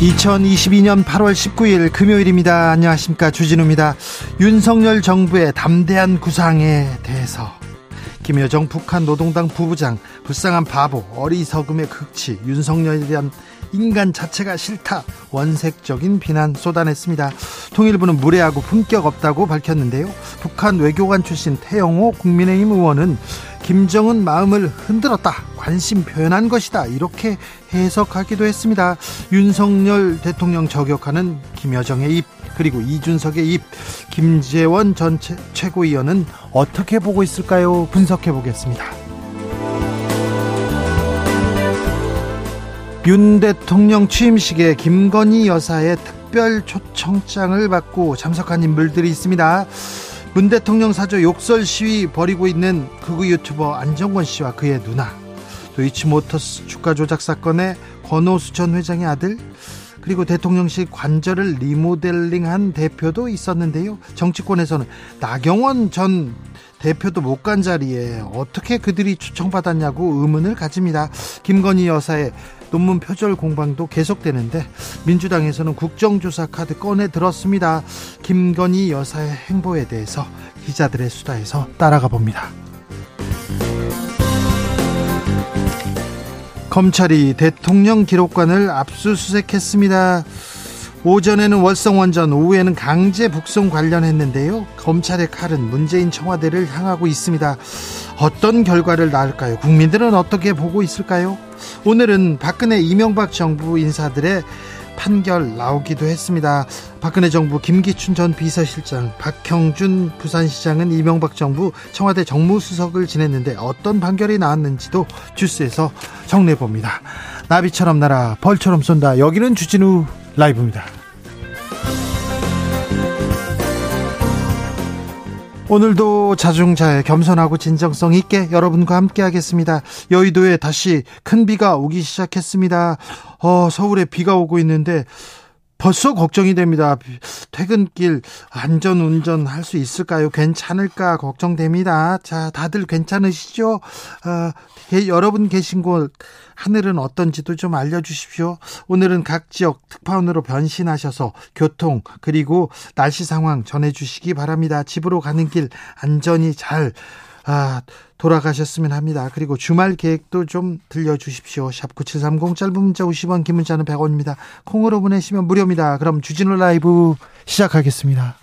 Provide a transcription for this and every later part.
2022년 8월 19일 금요일입니다. 안녕하십니까. 주진우입니다. 윤석열 정부의 담대한 구상에 대해서 김여정 북한 노동당 부부장 불쌍한 바보 어리석음의 극치 윤석열에 대한 인간 자체가 싫다 원색적인 비난 쏟아냈습니다. 통일부는 무례하고 품격 없다고 밝혔는데요. 북한 외교관 출신 태영호 국민의힘 의원은 김정은 마음을 흔들었다 관심 표현한 것이다 이렇게 해석하기도 했습니다. 윤석열 대통령 저격하는 김여정의 입 그리고 이준석의 입 김재원 전 최고위원은 어떻게 보고 있을까요? 분석해 보겠습니다. 윤 대통령 취임식에 김건희 여사의 특별 초청장을 받고 참석한 인물들이 있습니다. 문 대통령 사저 욕설 시위 벌이고 있는 극우 유튜버 안정권 씨와 그의 누나, 도이치모터스 주가 조작 사건의 권오수 전 회장의 아들, 그리고 대통령실 관절을 리모델링한 대표도 있었는데요. 정치권에서는 나경원 전 대표도 못 간 자리에 어떻게 그들이 초청받았냐고 의문을 가집니다. 김건희 여사의 논문 표절 공방도 계속되는데 민주당에서는 국정조사 카드 꺼내 들었습니다. 김건희 여사의 행보에 대해서 기자들의 수다에서 따라가 봅니다. 검찰이 대통령 기록관을 압수수색했습니다. 오전에는 월성원전, 오후에는 강제 북송 관련했는데요. 검찰의 칼은 문재인 청와대를 향하고 있습니다. 어떤 결과를 낳을까요? 국민들은 어떻게 보고 있을까요? 오늘은 박근혜 이명박 정부 인사들의 판결 나오기도 했습니다. 박근혜 정부 김기춘 전 비서실장, 박형준 부산시장은 이명박 정부 청와대 정무수석을 지냈는데 어떤 판결이 나왔는지도 주스에서 정리해 봅니다. 나비처럼 날아 벌처럼 쏜다. 여기는 주진우 라이브입니다. 오늘도 자중자애 겸손하고 진정성 있게 여러분과 함께 하겠습니다. 여의도에 다시 큰 비가 오기 시작했습니다. 어, 서울에 비가 오고 있는데 벌써 걱정이 됩니다. 퇴근길 안전 운전할 수 있을까요? 괜찮을까 걱정됩니다. 자, 다들 괜찮으시죠? 어, 여러분 계신 곳 하늘은 어떤지도 좀 알려주십시오. 오늘은 각 지역 특파원으로 변신하셔서 교통 그리고 날씨 상황 전해주시기 바랍니다. 집으로 가는 길 안전히 잘 아, 돌아가셨으면 합니다. 그리고 주말 계획도 좀 들려주십시오. 샵 9730 짧은 문자 50원 긴 문자는 100원입니다. 콩으로 보내시면 무료입니다. 그럼 주진우 라이브 시작하겠습니다.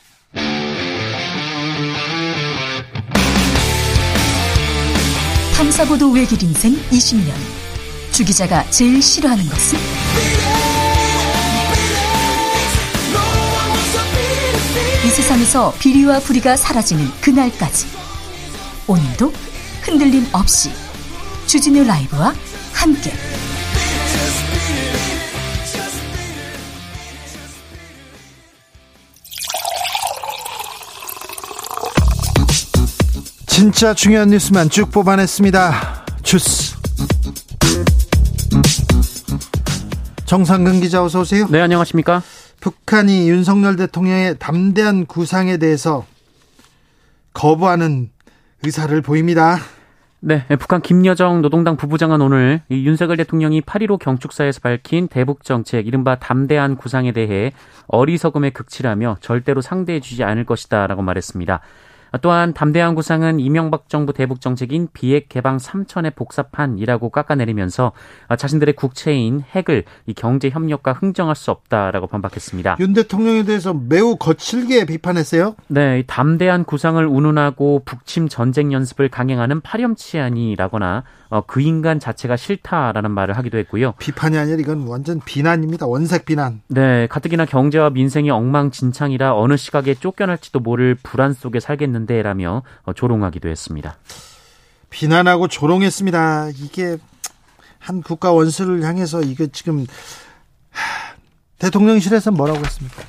탐사보도 외길 인생 20년 주 기자가 제일 싫어하는 것은? 이 세상에서 비리와 부리가 사라지는 그날까지 오늘도 흔들림 없이 주진우 라이브와 함께 진짜 중요한 뉴스만 쭉 뽑아냈습니다. 주스 정상근 기자 어서 오세요. 네, 안녕하십니까? 북한이 윤석열 대통령의 담대한 구상에 대해서 거부하는 의사를 보입니다. 네, 북한 김여정 노동당 부부장은 오늘 윤석열 대통령이 8.15 경축사에서 밝힌 대북 정책 이른바 담대한 구상에 대해 어리석음의 극치라며 절대로 상대해 주지 않을 것이다 라고 말했습니다. 또한 담대한 구상은 이명박 정부 대북 정책인 비핵 개방 3천의 복사판이라고 깎아내리면서 자신들의 국채인 핵을 이 경제 협력과 흥정할 수 없다라고 반박했습니다. 윤 대통령에 대해서 매우 거칠게 비판했어요. 네, 담대한 구상을 운운하고 북침 전쟁 연습을 강행하는 파렴치한이라거나 어, 그 인간 자체가 싫다라는 말을 하기도 했고요. 비판이 아니라 이건 완전 비난입니다. 원색 비난. 네, 가뜩이나 경제와 민생이 엉망진창이라 어느 시각에 쫓겨날지도 모를 불안 속에 살겠는데 라며 어, 조롱하기도 했습니다. 비난하고 조롱했습니다. 이게 한 국가 원수를 향해서 이게 지금 대통령실에서 뭐라고 했습니까?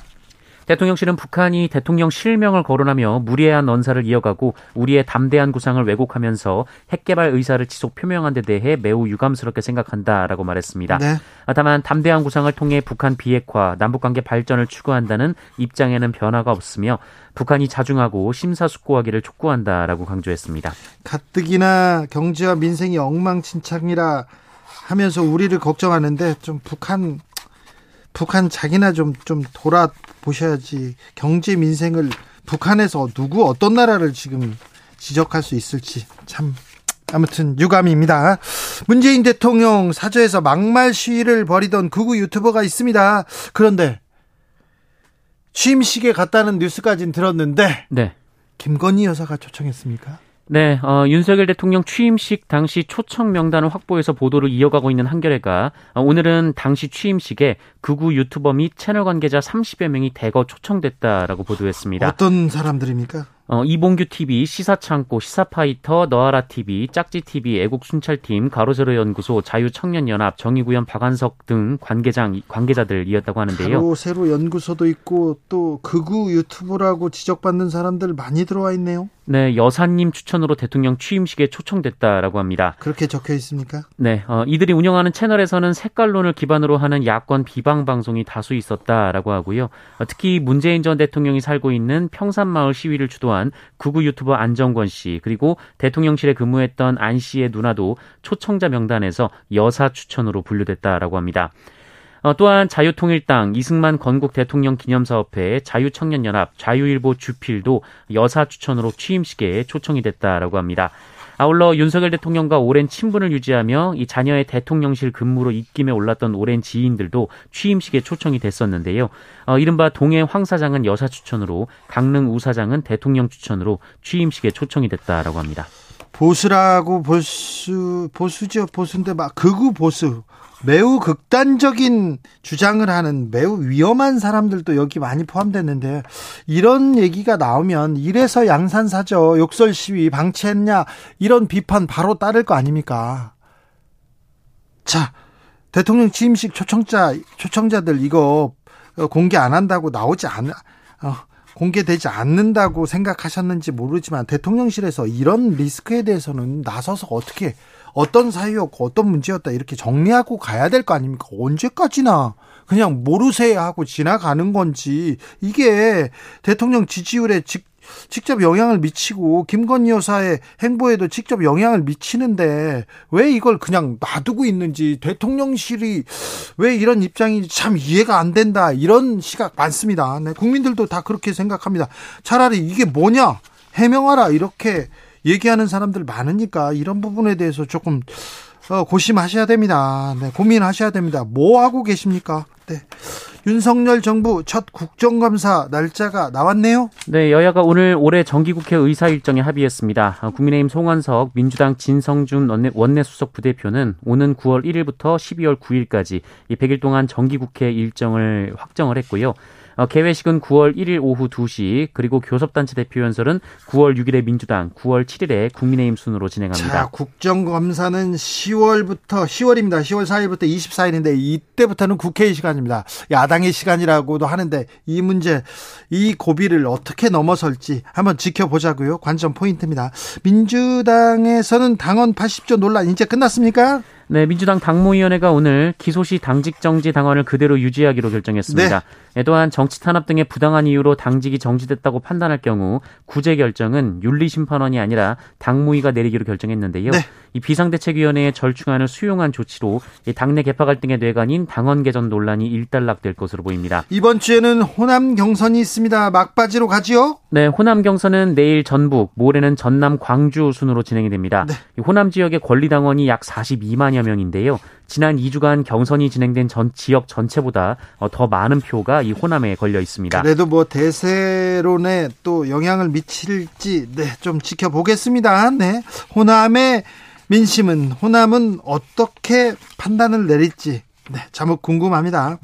대통령실은 북한이 대통령 실명을 거론하며 무리한 언사를 이어가고 우리의 담대한 구상을 왜곡하면서 핵개발 의사를 지속 표명한 데 대해 매우 유감스럽게 생각한다라고 말했습니다. 네. 다만 담대한 구상을 통해 북한 비핵화, 남북관계 발전을 추구한다는 입장에는 변화가 없으며 북한이 자중하고 심사숙고하기를 촉구한다라고 강조했습니다. 가뜩이나 경제와 민생이 엉망진창이라 하면서 우리를 걱정하는데 좀 북한 북한 자기나 좀, 좀 돌아보셔야지 경제 민생을 북한에서 누구 어떤 나라를 지금 지적할 수 있을지 참 아무튼 유감입니다. 문재인 대통령 사저에서 막말 시위를 벌이던 극우 유튜버가 있습니다. 그런데 취임식에 갔다는 뉴스까지는 들었는데 네. 김건희 여사가 초청했습니까? 네, 어, 윤석열 대통령 취임식 당시 초청 명단을 확보해서 보도를 이어가고 있는 한겨레가 어, 오늘은 당시 취임식에 극우 유튜버 및 채널 관계자 30여 명이 대거 초청됐다라고 보도했습니다. 어떤 사람들입니까? 어, 이봉규 TV, 시사창고, 시사파이터, 너아라 TV, 짝지 TV, 애국 순찰팀, 가로세로 연구소, 자유청년연합, 정의구현 박완석 등 관계장 관계자들이었다고 하는데요. 가로세로 연구소도 있고 또 극우 유튜브라고 지적받는 사람들 많이 들어와 있네요. 네, 여사님 추천으로 대통령 취임식에 초청됐다라고 합니다. 그렇게 적혀 있습니까? 네, 어, 이들이 운영하는 채널에서는 색깔론을 기반으로 하는 야권 비방 방송이 다수 있었다라고 하고요. 어, 특히 문재인 전 대통령이 살고 있는 평산마을 시위를 주도한 구구 유튜버 안정권 씨 그리고 대통령실에 근무했던 안 씨의 누나도 초청자 명단에서 여사 추천으로 분류됐다라고 합니다. 어, 또한 자유통일당, 이승만 건국 대통령 기념사업회, 자유청년연합, 자유일보 주필도 여사 추천으로 취임식에 초청이 됐다라고 합니다. 아울러 윤석열 대통령과 오랜 친분을 유지하며 이 자녀의 대통령실 근무로 입김에 올랐던 오랜 지인들도 취임식에 초청이 됐었는데요. 어, 이른바 동해 황 사장은 여사 추천으로, 강릉 우 사장은 대통령 추천으로 취임식에 초청이 됐다라고 합니다. 보수라고 보수 보수죠 보수인데 막 극우 보수 매우 극단적인 주장을 하는 매우 위험한 사람들도 여기 많이 포함됐는데 이런 얘기가 나오면 이래서 양산사죠. 욕설 시위 방치했냐 이런 비판 바로 따를 거 아닙니까? 자, 대통령 취임식 초청자 초청자들 이거 공개 안 한다고 나오지 않 어, 공개되지 않는다고 생각하셨는지 모르지만 대통령실에서 이런 리스크에 대해서는 나서서 어떻게 어떤 사유였고 어떤 문제였다 이렇게 정리하고 가야 될 거 아닙니까? 언제까지나 그냥 모르세요 하고 지나가는 건지 이게 대통령 지지율에 직, 직접 영향을 미치고 김건희 여사의 행보에도 직접 영향을 미치는데 왜 이걸 그냥 놔두고 있는지 대통령실이 왜 이런 입장인지 참 이해가 안 된다 이런 시각 많습니다. 네, 국민들도 다 그렇게 생각합니다. 차라리 이게 뭐냐 해명하라 이렇게 얘기하는 사람들 많으니까 이런 부분에 대해서 조금 어, 고심하셔야 됩니다. 네, 고민하셔야 됩니다. 뭐 하고 계십니까? 네. 윤석열 정부 첫 국정감사 날짜가 나왔네요. 네, 여야가 오늘 올해 정기국회 의사 일정에 합의했습니다. 아, 국민의힘 송원석, 민주당 진성준 원내, 원내 수석 부대표는 오는 9월 1일부터 12월 9일까지 이 100일 동안 정기국회 일정을 확정을 했고요. 어, 개회식은 9월 1일 오후 2시 그리고 교섭단체 대표 연설은 9월 6일에 민주당, 9월 7일에 국민의힘 순으로 진행합니다. 자, 국정감사는 10월부터 10월입니다. 10월 4일부터 24일인데 이때부터는 국회의 시간입니다. 야당의 시간이라고도 하는데 이 문제 이 고비를 어떻게 넘어설지 한번 지켜보자고요. 관전 포인트입니다. 민주당에서는 당원 80조 논란 이제 끝났습니까? 네, 민주당 당무위원회가 오늘 기소시 당직 정지 당원을 그대로 유지하기로 결정했습니다. 네. 또한 정치 탄압 등의 부당한 이유로 당직이 정지됐다고 판단할 경우 구제 결정은 윤리심판원이 아니라 당무위가 내리기로 결정했는데요. 네. 이 비상대책위원회의 절충안을 수용한 조치로 당내 개파 갈등의 뇌관인 당원 개전 논란이 일단락될 것으로 보입니다. 이번 주에는 호남 경선이 있습니다. 막바지로 가지요? 네, 호남 경선은 내일 전북, 모레는 전남 광주 순으로 진행이 됩니다. 네. 호남 지역의 권리당원이 약 42만여 명인데요. 지난 2주간 경선이 진행된 전 지역 전체보다 어, 더 많은 표가 이 호남에 걸려 있습니다. 그래도 뭐 대세론에 또 영향을 미칠지 네, 좀 지켜보겠습니다. 네. 호남의 민심은 호남은 어떻게 판단을 내릴지 네, 자목 궁금합니다.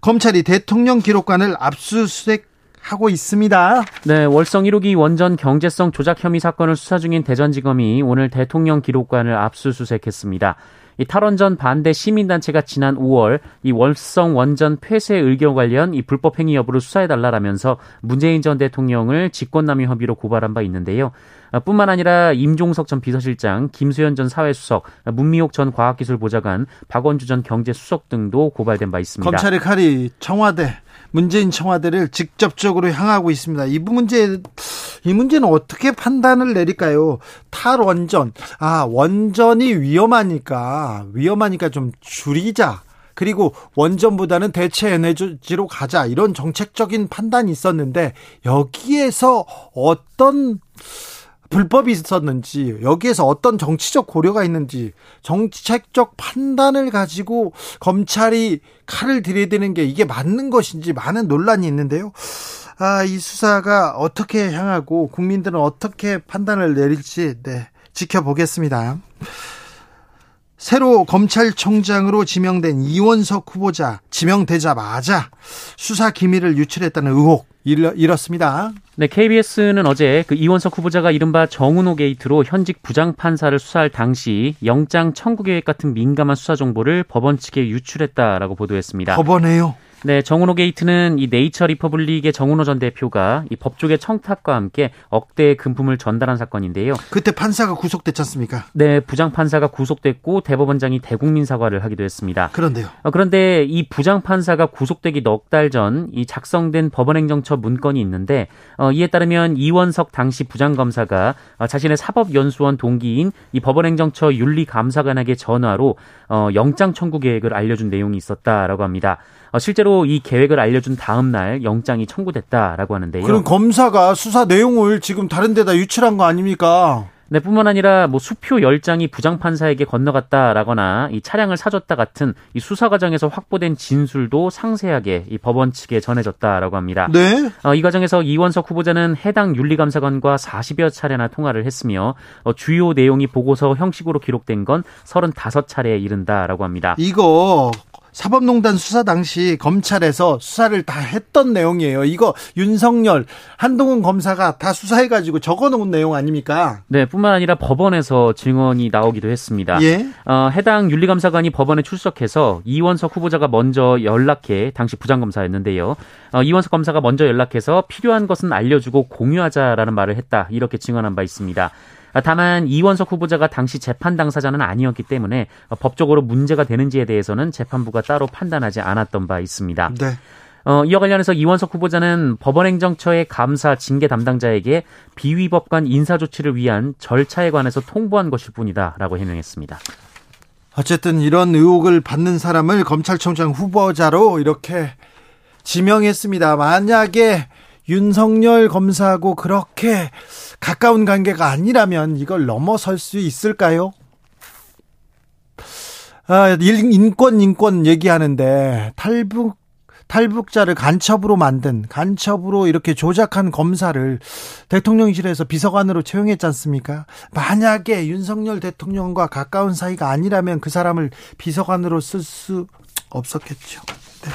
검찰이 대통령 기록관을 압수수색 하고 있습니다. 네, 월성 1호기 원전 경제성 조작 혐의 사건을 수사 중인 대전지검이 오늘 대통령 기록관을 압수수색했습니다. 이 탈원전 반대 시민단체가 지난 5월 이 월성 원전 폐쇄 의결 관련 이 불법 행위 여부를 수사해 달라라면서 문재인 전 대통령을 직권남용 혐의로 고발한 바 있는데요. 아, 뿐만 아니라 임종석 전 비서실장, 김수현 전 사회수석, 문미옥 전 과학기술보좌관, 박원주 전 경제수석 등도 고발된 바 있습니다. 검찰의 칼이 청와대 문재인 청와대를 직접적으로 향하고 있습니다. 이 문제 이 문제는 어떻게 판단을 내릴까요? 탈원전 아 원전이 위험하니까 위험하니까 좀 줄이자. 그리고 원전보다는 대체 에너지로 가자 이런 정책적인 판단이 있었는데 여기에서 어떤 불법이 있었는지 여기에서 어떤 정치적 고려가 있는지 정책적 판단을 가지고 검찰이 칼을 들이대는 게 이게 맞는 것인지 많은 논란이 있는데요. 아, 이 수사가 어떻게 향하고 국민들은 어떻게 판단을 내릴지 네, 지켜보겠습니다. 새로 검찰총장으로 지명된 이원석 후보자 지명되자마자 수사 기밀을 유출했다는 의혹 일었습니다. 네, KBS는 어제 그 이원석 후보자가 이른바 정은호 게이트로 현직 부장판사를 수사할 당시 영장 청구 계획 같은 민감한 수사 정보를 법원 측에 유출했다라고 보도했습니다. 법원에요? 네, 정운호 게이트는 이 네이처 리퍼블릭의 정운호 전 대표가 이 법조계 청탁과 함께 억대의 금품을 전달한 사건인데요. 그때 판사가 구속됐지 않습니까? 네, 부장 판사가 구속됐고 대법원장이 대국민 사과를 하기도 했습니다. 그런데요. 어, 그런데 이 부장 판사가 구속되기 넉 달 전 이 작성된 법원행정처 문건이 있는데 어, 이에 따르면 이원석 당시 부장 검사가 어, 자신의 사법연수원 동기인 이 법원행정처 윤리감사관에게 전화로 어, 영장 청구 계획을 알려준 내용이 있었다라고 합니다. 어, 실제로 이 계획을 알려준 다음 날 영장이 청구됐다라고 하는데요. 그럼 검사가 수사 내용을 지금 다른 데다 유출한 거 아닙니까? 네, 뿐만 아니라 뭐 수표 10장이 부장판사에게 건너갔다라거나 이 차량을 사줬다 같은 이 수사 과정에서 확보된 진술도 상세하게 이 법원 측에 전해졌다라고 합니다. 네. 어, 이 과정에서 이원석 후보자는 해당 윤리감사관과 40여 차례나 통화를 했으며 어, 주요 내용이 보고서 형식으로 기록된 건 35차례에 이른다라고 합니다. 이거 사법농단 수사 당시 검찰에서 수사를 다 했던 내용이에요. 이거 윤석열, 한동훈 검사가 다 수사해가지고 적어놓은 내용 아닙니까? 네, 뿐만 아니라 법원에서 증언이 나오기도 했습니다. 예. 어, 해당 윤리감사관이 법원에 출석해서 이원석 후보자가 먼저 연락해 당시 부장검사였는데요. 어, 이원석 검사가 먼저 연락해서 필요한 것은 알려주고 공유하자라는 말을 했다 이렇게 증언한 바 있습니다. 다만 이원석 후보자가 당시 재판 당사자는 아니었기 때문에 법적으로 문제가 되는지에 대해서는 재판부가 따로 판단하지 않았던 바 있습니다. 네. 어, 이와 관련해서 이원석 후보자는 법원행정처의 감사 징계 담당자에게 비위법관 인사조치를 위한 절차에 관해서 통보한 것일 뿐이다라고 해명했습니다. 어쨌든 이런 의혹을 받는 사람을 검찰총장 후보자로 이렇게 지명했습니다. 만약에 윤석열 검사하고 그렇게 가까운 관계가 아니라면 이걸 넘어설 수 있을까요? 아, 인권 인권 얘기하는데 탈북 탈북자를 간첩으로 만든 간첩으로 이렇게 조작한 검사를 대통령실에서 비서관으로 채용했지 않습니까? 만약에 윤석열 대통령과 가까운 사이가 아니라면 그 사람을 비서관으로 쓸 수 없었겠죠. 네.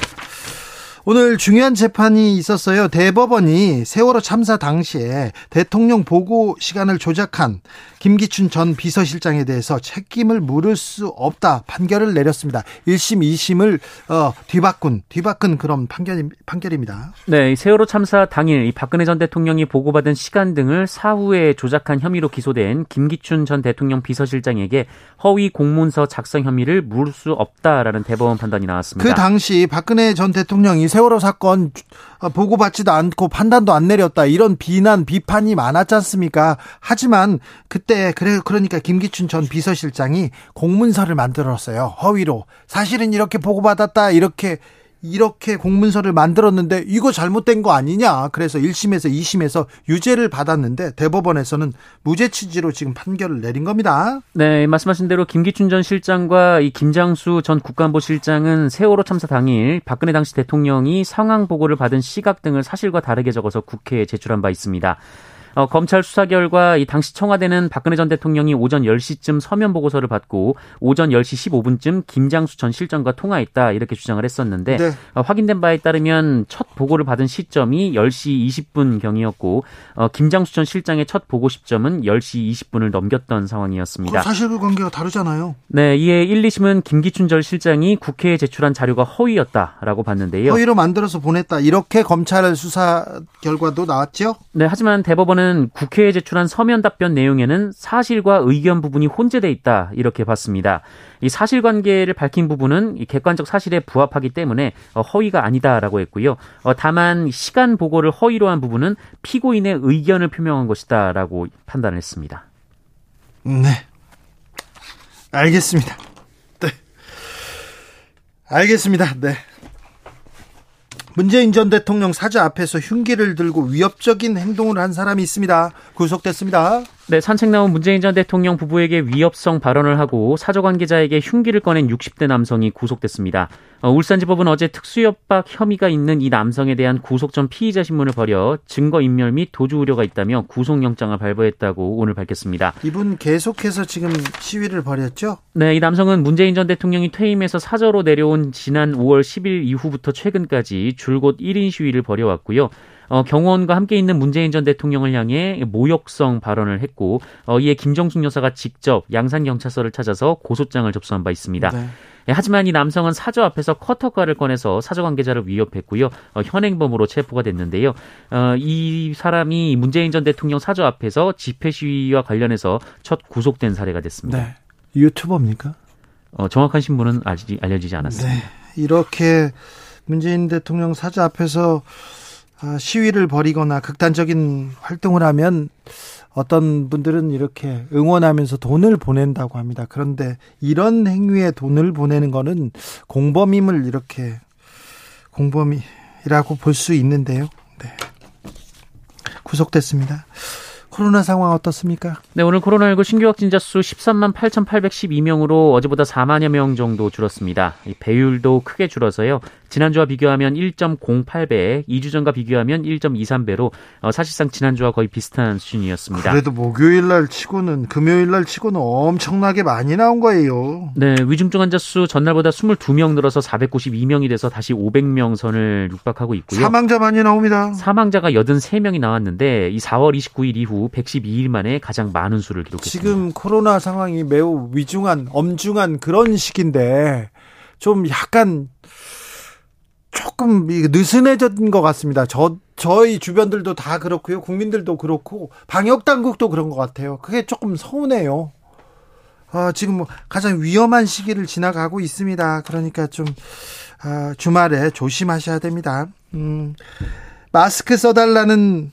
오늘 중요한 재판이 있었어요. 대법원이 세월호 참사 당시에 대통령 보고 시간을 조작한 김기춘 전 비서실장에 대해서 책임을 물을 수 없다 판결을 내렸습니다. 1심, 2심을 어, 뒤바꾼 뒤바꾼 그런 판결, 판결입니다. 네, 세월호 참사 당일 이 박근혜 전 대통령이 보고받은 시간 등을 사후에 조작한 혐의로 기소된 김기춘 전 대통령 비서실장에게 허위 공문서 작성 혐의를 물을 수 없다라는 대법원 판단이 나왔습니다. 그 당시 박근혜 전 대통령이 세월호 사건 보고받지도 않고 판단도 안 내렸다 이런 비난 비판이 많았지 않습니까? 하지만 그때 그래 그러니까 김기춘 전 비서실장이 공문서를 만들었어요 허위로 사실은 이렇게 보고받았다 이렇게 이렇게 공문서를 만들었는데 이거 잘못된 거 아니냐. 그래서 1심에서 2심에서 유죄를 받았는데 대법원에서는 무죄 취지로 지금 판결을 내린 겁니다. 네, 말씀하신 대로 김기춘 전 실장과 이 김장수 전 국가안보 실장은 세월호 참사 당일 박근혜 당시 대통령이 상황 보고를 받은 시각 등을 사실과 다르게 적어서 국회에 제출한 바 있습니다. 어, 검찰 수사 결과 이 당시 청와대는 박근혜 전 대통령이 오전 10시쯤 서면 보고서를 받고 오전 10시 15분쯤 김장수 전 실장과 통화했다 이렇게 주장을 했었는데 네. 어, 확인된 바에 따르면 첫 보고를 받은 시점이 10시 20분 경이었고 어, 김장수 전 실장의 첫 보고 시점은 10시 20분을 넘겼던 상황이었습니다. 사실관계가 다르잖아요. 네, 이에 1, 2심은 김기춘 전 실장이 국회에 제출한 자료가 허위였다라고 봤는데요. 허위로 만들어서 보냈다 이렇게 검찰 수사 결과도 나왔죠? 네, 하지만 대법원은 국회에 제출한 서면 답변 내용에는 사실과 의견 부분이 혼재돼 있다 이렇게 봤습니다. 이 사실관계를 밝힌 부분은 객관적 사실에 부합하기 때문에 어, 허위가 아니다라고 했고요. 어, 다만 시간 보고를 허위로 한 부분은 피고인의 의견을 표명한 것이다라고 판단했습니다. 네, 알겠습니다. 네, 알겠습니다. 네. 문재인 전 대통령 사자 앞에서 흉기를 들고 위협적인 행동을 한 사람이 있습니다. 구속됐습니다. 네, 산책 나온 문재인 전 대통령 부부에게 위협성 발언을 하고 사저 관계자에게 흉기를 꺼낸 60대 남성이 구속됐습니다. 어, 울산지법은 어제 특수협박 혐의가 있는 이 남성에 대한 구속 전 피의자 신문을 벌여 증거인멸 및 도주 우려가 있다며 구속영장을 발부했다고 오늘 밝혔습니다. 이분 계속해서 지금 시위를 벌였죠? 네, 이 남성은 문재인 전 대통령이 퇴임해서 사저로 내려온 지난 5월 10일 이후부터 최근까지 줄곧 1인 시위를 벌여왔고요. 어, 경호원과 함께 있는 문재인 전 대통령을 향해 모욕성 발언을 했고 어, 이에 김정숙 여사가 직접 양산 경찰서를 찾아서 고소장을 접수한 바 있습니다. 네. 예, 하지만 이 남성은 사저 앞에서 커터가를 꺼내서 사저 관계자를 위협했고요. 어, 현행범으로 체포가 됐는데요. 어, 이 사람이 문재인 전 대통령 사저 앞에서 집회 시위와 관련해서 첫 구속된 사례가 됐습니다. 네. 유튜버입니까? 어, 정확한 신분은 아직 알려지지 않았습니다. 네. 이렇게 문재인 대통령 사저 앞에서 아, 시위를 벌이거나 극단적인 활동을 하면 어떤 분들은 이렇게 응원하면서 돈을 보낸다고 합니다. 그런데 이런 행위에 돈을 보내는 거는 공범임을 이렇게 공범이라고 볼 수 있는데요. 네. 구속됐습니다. 코로나 상황 어떻습니까? 네, 오늘 코로나19 신규 확진자 수 13만 8,812명으로 어제보다 4만여 명 정도 줄었습니다. 배율도 크게 줄어서요. 지난주와 비교하면 1.08배, 2주 전과 비교하면 1.23배로 어, 사실상 지난주와 거의 비슷한 수준이었습니다. 그래도 목요일 날 치고는 금요일 날 치고는 엄청나게 많이 나온 거예요. 네, 위중증 환자 수 전날보다 22명 늘어서 492명이 돼서 다시 500명 선을 육박하고 있고요. 사망자 많이 나옵니다. 사망자가 83명이 나왔는데 이 4월 29일 이후 112일 만에 가장 많은 수를 기록했습니다. 지금 코로나 상황이 매우 위중한 엄중한 그런 시기인데 좀 약간 조금 느슨해진 것 같습니다. 저 저희 주변들도 다 그렇고요. 국민들도 그렇고 방역 당국도 그런 것 같아요. 그게 조금 서운해요. 어, 지금 뭐 가장 위험한 시기를 지나가고 있습니다. 그러니까 좀 어, 주말에 조심하셔야 됩니다. 음, 마스크 써달라는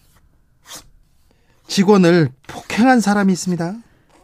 직원을 폭행한 사람이 있습니다.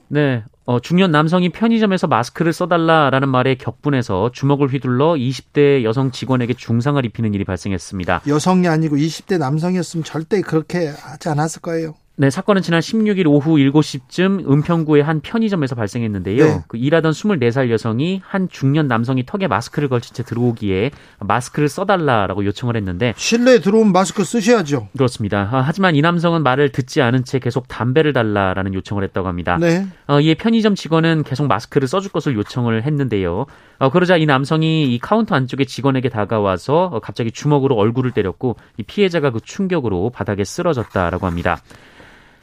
네, 어, 중년 남성이 편의점에서 마스크를 써달라라는 말에 격분해서 주먹을 휘둘러 20대 여성 직원에게 중상을 입히는 일이 발생했습니다. 여성이 아니고 20대 남성이었으면 절대 그렇게 하지 않았을 거예요. 네, 사건은 지난 16일 오후 7시쯤 은평구의 한 편의점에서 발생했는데요. 네. 그 일하던 24살 여성이 한 중년 남성이 턱에 마스크를 걸친 채 들어오기에 마스크를 써달라라고 요청을 했는데 실내에 들어오면 마스크 쓰셔야죠. 그렇습니다. 아, 하지만 이 남성은 말을 듣지 않은 채 계속 담배를 달라라는 요청을 했다고 합니다. 네. 어, 이에 편의점 직원은 계속 마스크를 써줄 것을 요청을 했는데요. 어, 그러자 이 남성이 이 카운터 안쪽에 직원에게 다가와서 어, 갑자기 주먹으로 얼굴을 때렸고 이 피해자가 그 충격으로 바닥에 쓰러졌다라고 합니다.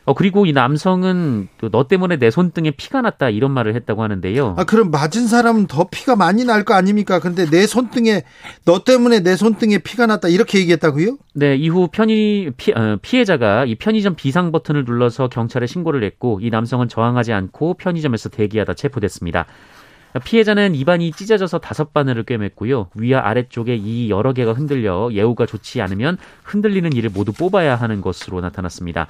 어 그리고 이 남성은 너 때문에 내 손등에 피가 났다 이런 말을 했다고 하는데요. 아 그럼 맞은 사람은 더 피가 많이 날 거 아닙니까? 근데 내 손등에 너 때문에 내 손등에 피가 났다 이렇게 얘기했다고요? 네 이후 편의 피, 어, 피해자가 이 편의점 비상 버튼을 눌러서 경찰에 신고를 했고 이 남성은 저항하지 않고 편의점에서 대기하다 체포됐습니다. 피해자는 입안이 찢어져서 다섯 바늘을 꿰맸고요. 위와 아래쪽에 이 여러 개가 흔들려 예우가 좋지 않으면 흔들리는 이를 모두 뽑아야 하는 것으로 나타났습니다.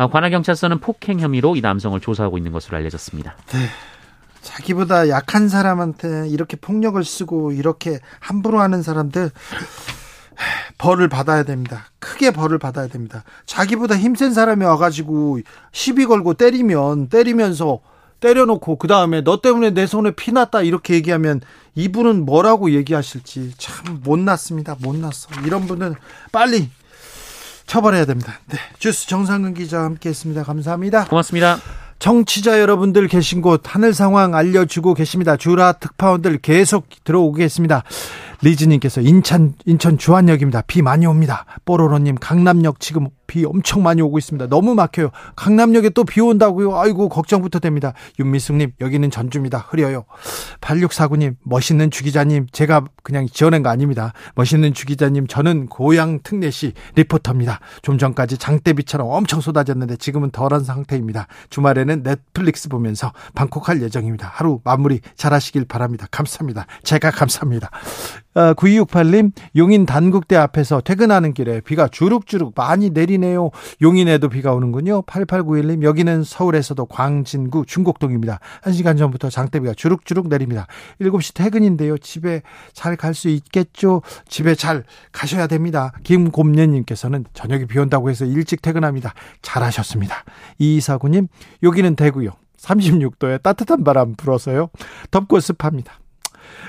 아, 관할경찰서는 폭행 혐의로 이 남성을 조사하고 있는 것으로 알려졌습니다. 네. 자기보다 약한 사람한테 이렇게 폭력을 쓰고 이렇게 함부로 하는 사람들 벌을 받아야 됩니다. 크게 벌을 받아야 됩니다. 자기보다 힘센 사람이 와가지고 시비 걸고 때리면 때리면서 때려놓고 그 다음에 너 때문에 내 손에 피 났다 이렇게 얘기하면 이분은 뭐라고 얘기하실지 참 못났습니다. 못났어. 이런 분은 빨리 처벌해야 됩니다. 네. 뉴스 정상근 기자와 함께 했습니다. 감사합니다. 고맙습니다. 청취자 여러분들 계신 곳 하늘 상황 알려주고 계십니다. 주라 특파원들 계속 들어오겠습니다. 리즈님께서 인천 인천 주안역입니다. 비 많이 옵니다. 뽀로로님 강남역 지금 비 엄청 많이 오고 있습니다. 너무 막혀요. 강남역에 또 비 온다고요. 아이고 걱정부터 됩니다. 윤미숙님 여기는 전주입니다. 흐려요. 8649님 멋있는 주기자님 제가 그냥 지어낸 거 아닙니다. 멋있는 주기자님 저는 고양 특례시 리포터입니다. 좀 전까지 장대비처럼 엄청 쏟아졌는데 지금은 덜한 상태입니다. 주말에는 넷플릭스 보면서 방콕할 예정입니다. 하루 마무리 잘하시길 바랍니다. 감사합니다. 제가 감사합니다. 9268님, 어, 용인 단국대 앞에서 퇴근하는 길에 비가 주룩주룩 많이 내리네요. 용인에도 비가 오는군요. 8891님, 여기는 서울에서도 광진구 중곡동입니다. 1시간 전부터 장대비가 주룩주룩 내립니다. 7시 퇴근인데요. 집에 잘 갈 수 있겠죠? 집에 잘 가셔야 됩니다. 김곰년님께서는 저녁에 비 온다고 해서 일찍 퇴근합니다. 잘하셨습니다. 2249님, 여기는 대구요. 36도에 따뜻한 바람 불어서요. 덥고 습합니다.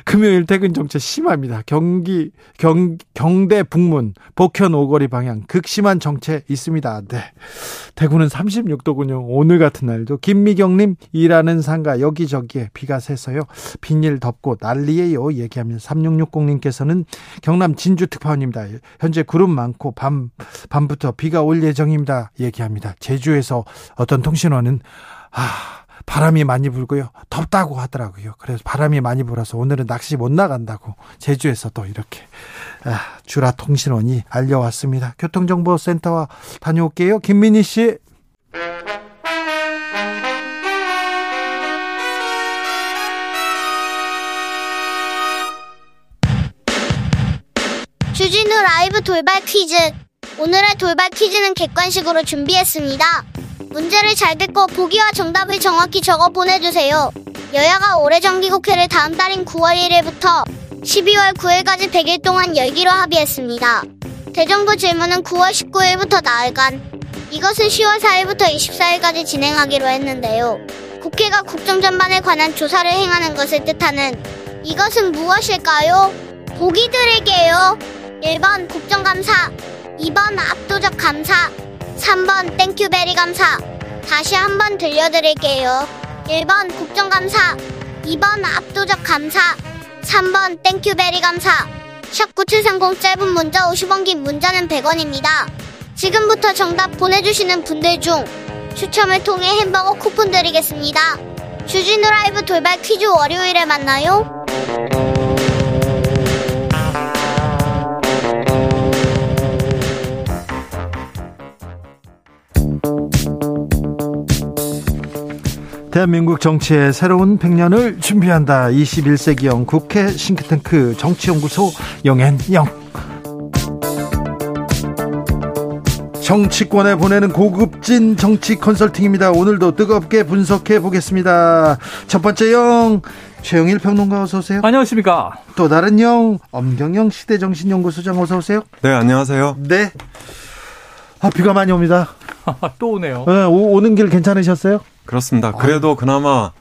금요일 퇴근 정체 심합니다. 경기 경 경대 북문 복현 오거리 방향 극심한 정체 있습니다. 네. 대구는 36도군요. 오늘 같은 날도 김미경 님 일하는 상가 여기저기에 비가 새서요. 빈일 덮고 난리예요. 얘기하면 3660 님께서는 경남 진주 특파원입니다. 현재 구름 많고 밤 밤부터 비가 올 예정입니다. 얘기합니다. 제주에서 어떤 통신원은 아 바람이 많이 불고요. 덥다고 하더라고요. 그래서 바람이 많이 불어서 오늘은 낚시 못 나간다고 제주에서도 이렇게 아, 주라 통신원이 알려왔습니다. 교통정보센터와 다녀올게요. 김민희 씨. 주진우 라이브 돌발 퀴즈. 오늘의 돌발 퀴즈는 객관식으로 준비했습니다. 문제를 잘 듣고 보기와 정답을 정확히 적어 보내주세요. 여야가 올해 정기국회를 다음 달인 9월 1일부터 12월 9일까지 100일 동안 열기로 합의했습니다. 대정부 질문은 9월 19일부터 나흘간, 이것은 10월 4일부터 24일까지 진행하기로 했는데요. 국회가 국정 전반에 관한 조사를 행하는 것을 뜻하는 이것은 무엇일까요? 보기 드릴게요. 1번 국정감사, 2번 압도적 감사, 3번 thank you very 감사. 다시 한번 들려드릴게요. 1번 국정감사. 2번 압도적 감사. 3번 thank you very 감사. 샵9730 짧은 문자 50원 긴 문자는 100원입니다. 지금부터 정답 보내주시는 분들 중 추첨을 통해 햄버거 쿠폰 드리겠습니다. 주진우 라이브 돌발 퀴즈 월요일에 만나요. 대한민국 정치의 새로운 100년을 준비한다. 21세기형 국회 싱크탱크 정치연구소 영앤영. 정치권에 보내는 고급진 정치 컨설팅입니다. 오늘도 뜨겁게 분석해 보겠습니다. 첫 번째 영 최영일 평론가 어서 오세요. 안녕하십니까. 또 다른 영 엄경영 시대정신연구소장 어서 오세요. 네 안녕하세요. 네. 아 비가 많이 옵니다. 또 오네요. 네, 오, 오는 길 괜찮으셨어요? 그렇습니다. 그래도 그나마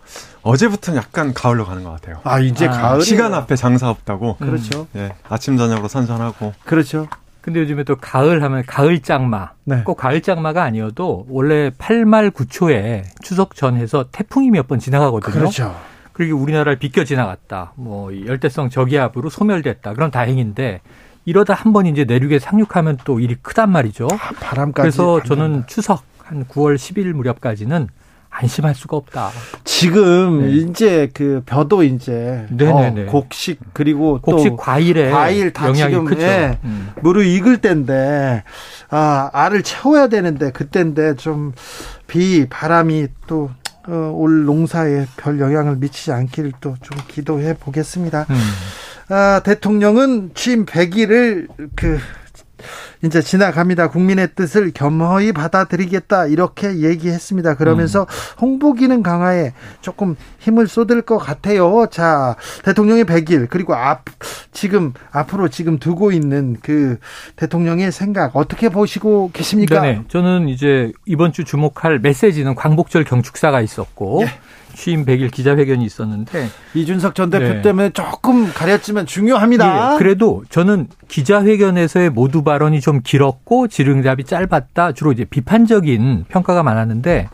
어제부터는 약간 가을로 가는 것 같아요. 아 이제 아, 가을 시간 앞에 장사 없다고. 그렇죠. 예, 아침 저녁으로 선선하고. 그렇죠. 근데 요즘에 또 가을 하면 가을 짱마. 네. 꼭 가을 짱마가 아니어도 원래 8말 9초에 추석 전해서 태풍이 몇 번 지나가거든요. 그렇죠. 그리고 우리나라를 비껴 지나갔다. 뭐 열대성 저기압으로 소멸됐다. 그럼 다행인데 이러다 한 번 이제 내륙에 상륙하면 또 일이 크단 말이죠. 아, 바람까지. 그래서 간다. 저는 추석 한 9월 10일 무렵까지는 안심할 수가 없다. 지금 네. 이제 그 벼도 이제 네네네. 어, 곡식 그리고 곡식 또 과일에 과일 다 영향이 지금, 크죠. 예. 음. 무르 익을 때인데 아 알을 채워야 되는데 그때인데 좀 비 바람이 또 어, 올 농사에 별 영향을 미치지 않기를 또 좀 기도해 보겠습니다. 음. 아, 대통령은 취임 100일을 그 이제 지나갑니다. 국민의 뜻을 겸허히 받아들이겠다 이렇게 얘기했습니다. 그러면서 홍보 기능 강화에 조금 힘을 쏟을 것 같아요. 자, 대통령의 100일 그리고 앞 지금 앞으로 지금 두고 있는 그 대통령의 생각 어떻게 보시고 계십니까? 네네. 저는 이제 이번 주 주목할 메시지는 광복절 경축사가 있었고 예. 취임 100일 기자회견이 있었는데 이준석 전 대표 네. 때문에 조금 가렸지만 중요합니다. 예, 그래도 저는 기자회견에서의 모두 발언이 좀 길었고 질응답이 짧았다. 주로 이제 비판적인 평가가 많았는데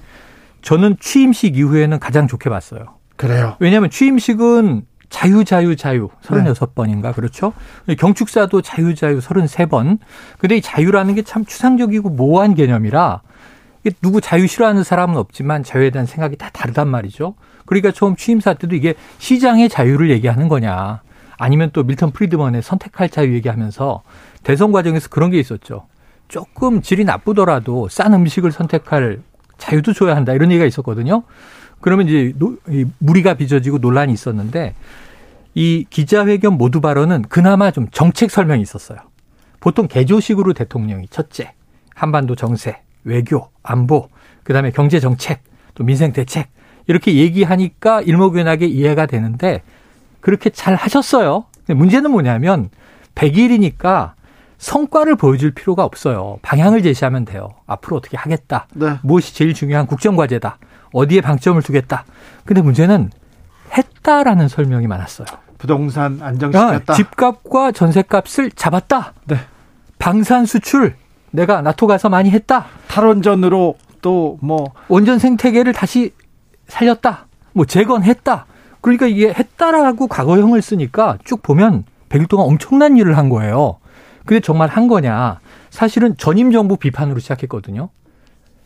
저는 취임식 이후에는 가장 좋게 봤어요. 그래요. 왜냐하면 취임식은 자유 자유 자유 36번인가 그렇죠? 경축사도 자유 자유 33번. 근데 이 자유라는 게 참 추상적이고 모호한 개념이라 누구 자유 싫어하는 사람은 없지만 자유에 대한 생각이 다 다르단 말이죠. 그러니까 처음 취임사 때도 이게 시장의 자유를 얘기하는 거냐 아니면 또 밀턴 프리드먼의 선택할 자유 얘기하면서 대선 과정에서 그런 게 있었죠. 조금 질이 나쁘더라도 싼 음식을 선택할 자유도 줘야 한다 이런 얘기가 있었거든요. 그러면 이제 무리가 빚어지고 논란이 있었는데 이 기자회견 모두 발언은 그나마 좀 정책 설명이 있었어요. 보통 개조식으로 대통령이 첫째 한반도 정세, 외교, 안보, 그다음에 경제 정책, 또 민생 대책 이렇게 얘기하니까 일목요연하게 이해가 되는데 그렇게 잘 하셨어요. 근데 문제는 뭐냐면 100일이니까 성과를 보여줄 필요가 없어요. 방향을 제시하면 돼요. 앞으로 어떻게 하겠다. 네. 무엇이 제일 중요한 국정과제다. 어디에 방점을 두겠다. 근데 문제는 했다라는 설명이 많았어요. 부동산 아, 안정시켰다. 집값과 전세값을 잡았다. 네. 방산 수출 내가 나토 가서 많이 했다. 탈원전으로 또 뭐 원전 생태계를 다시 살렸다. 뭐 재건했다. 그러니까 이게 했다라고 과거형을 쓰니까 쭉 보면 100일 동안 엄청난 일을 한 거예요. 근데 정말 한 거냐? 사실은 전임 정부 비판으로 시작했거든요.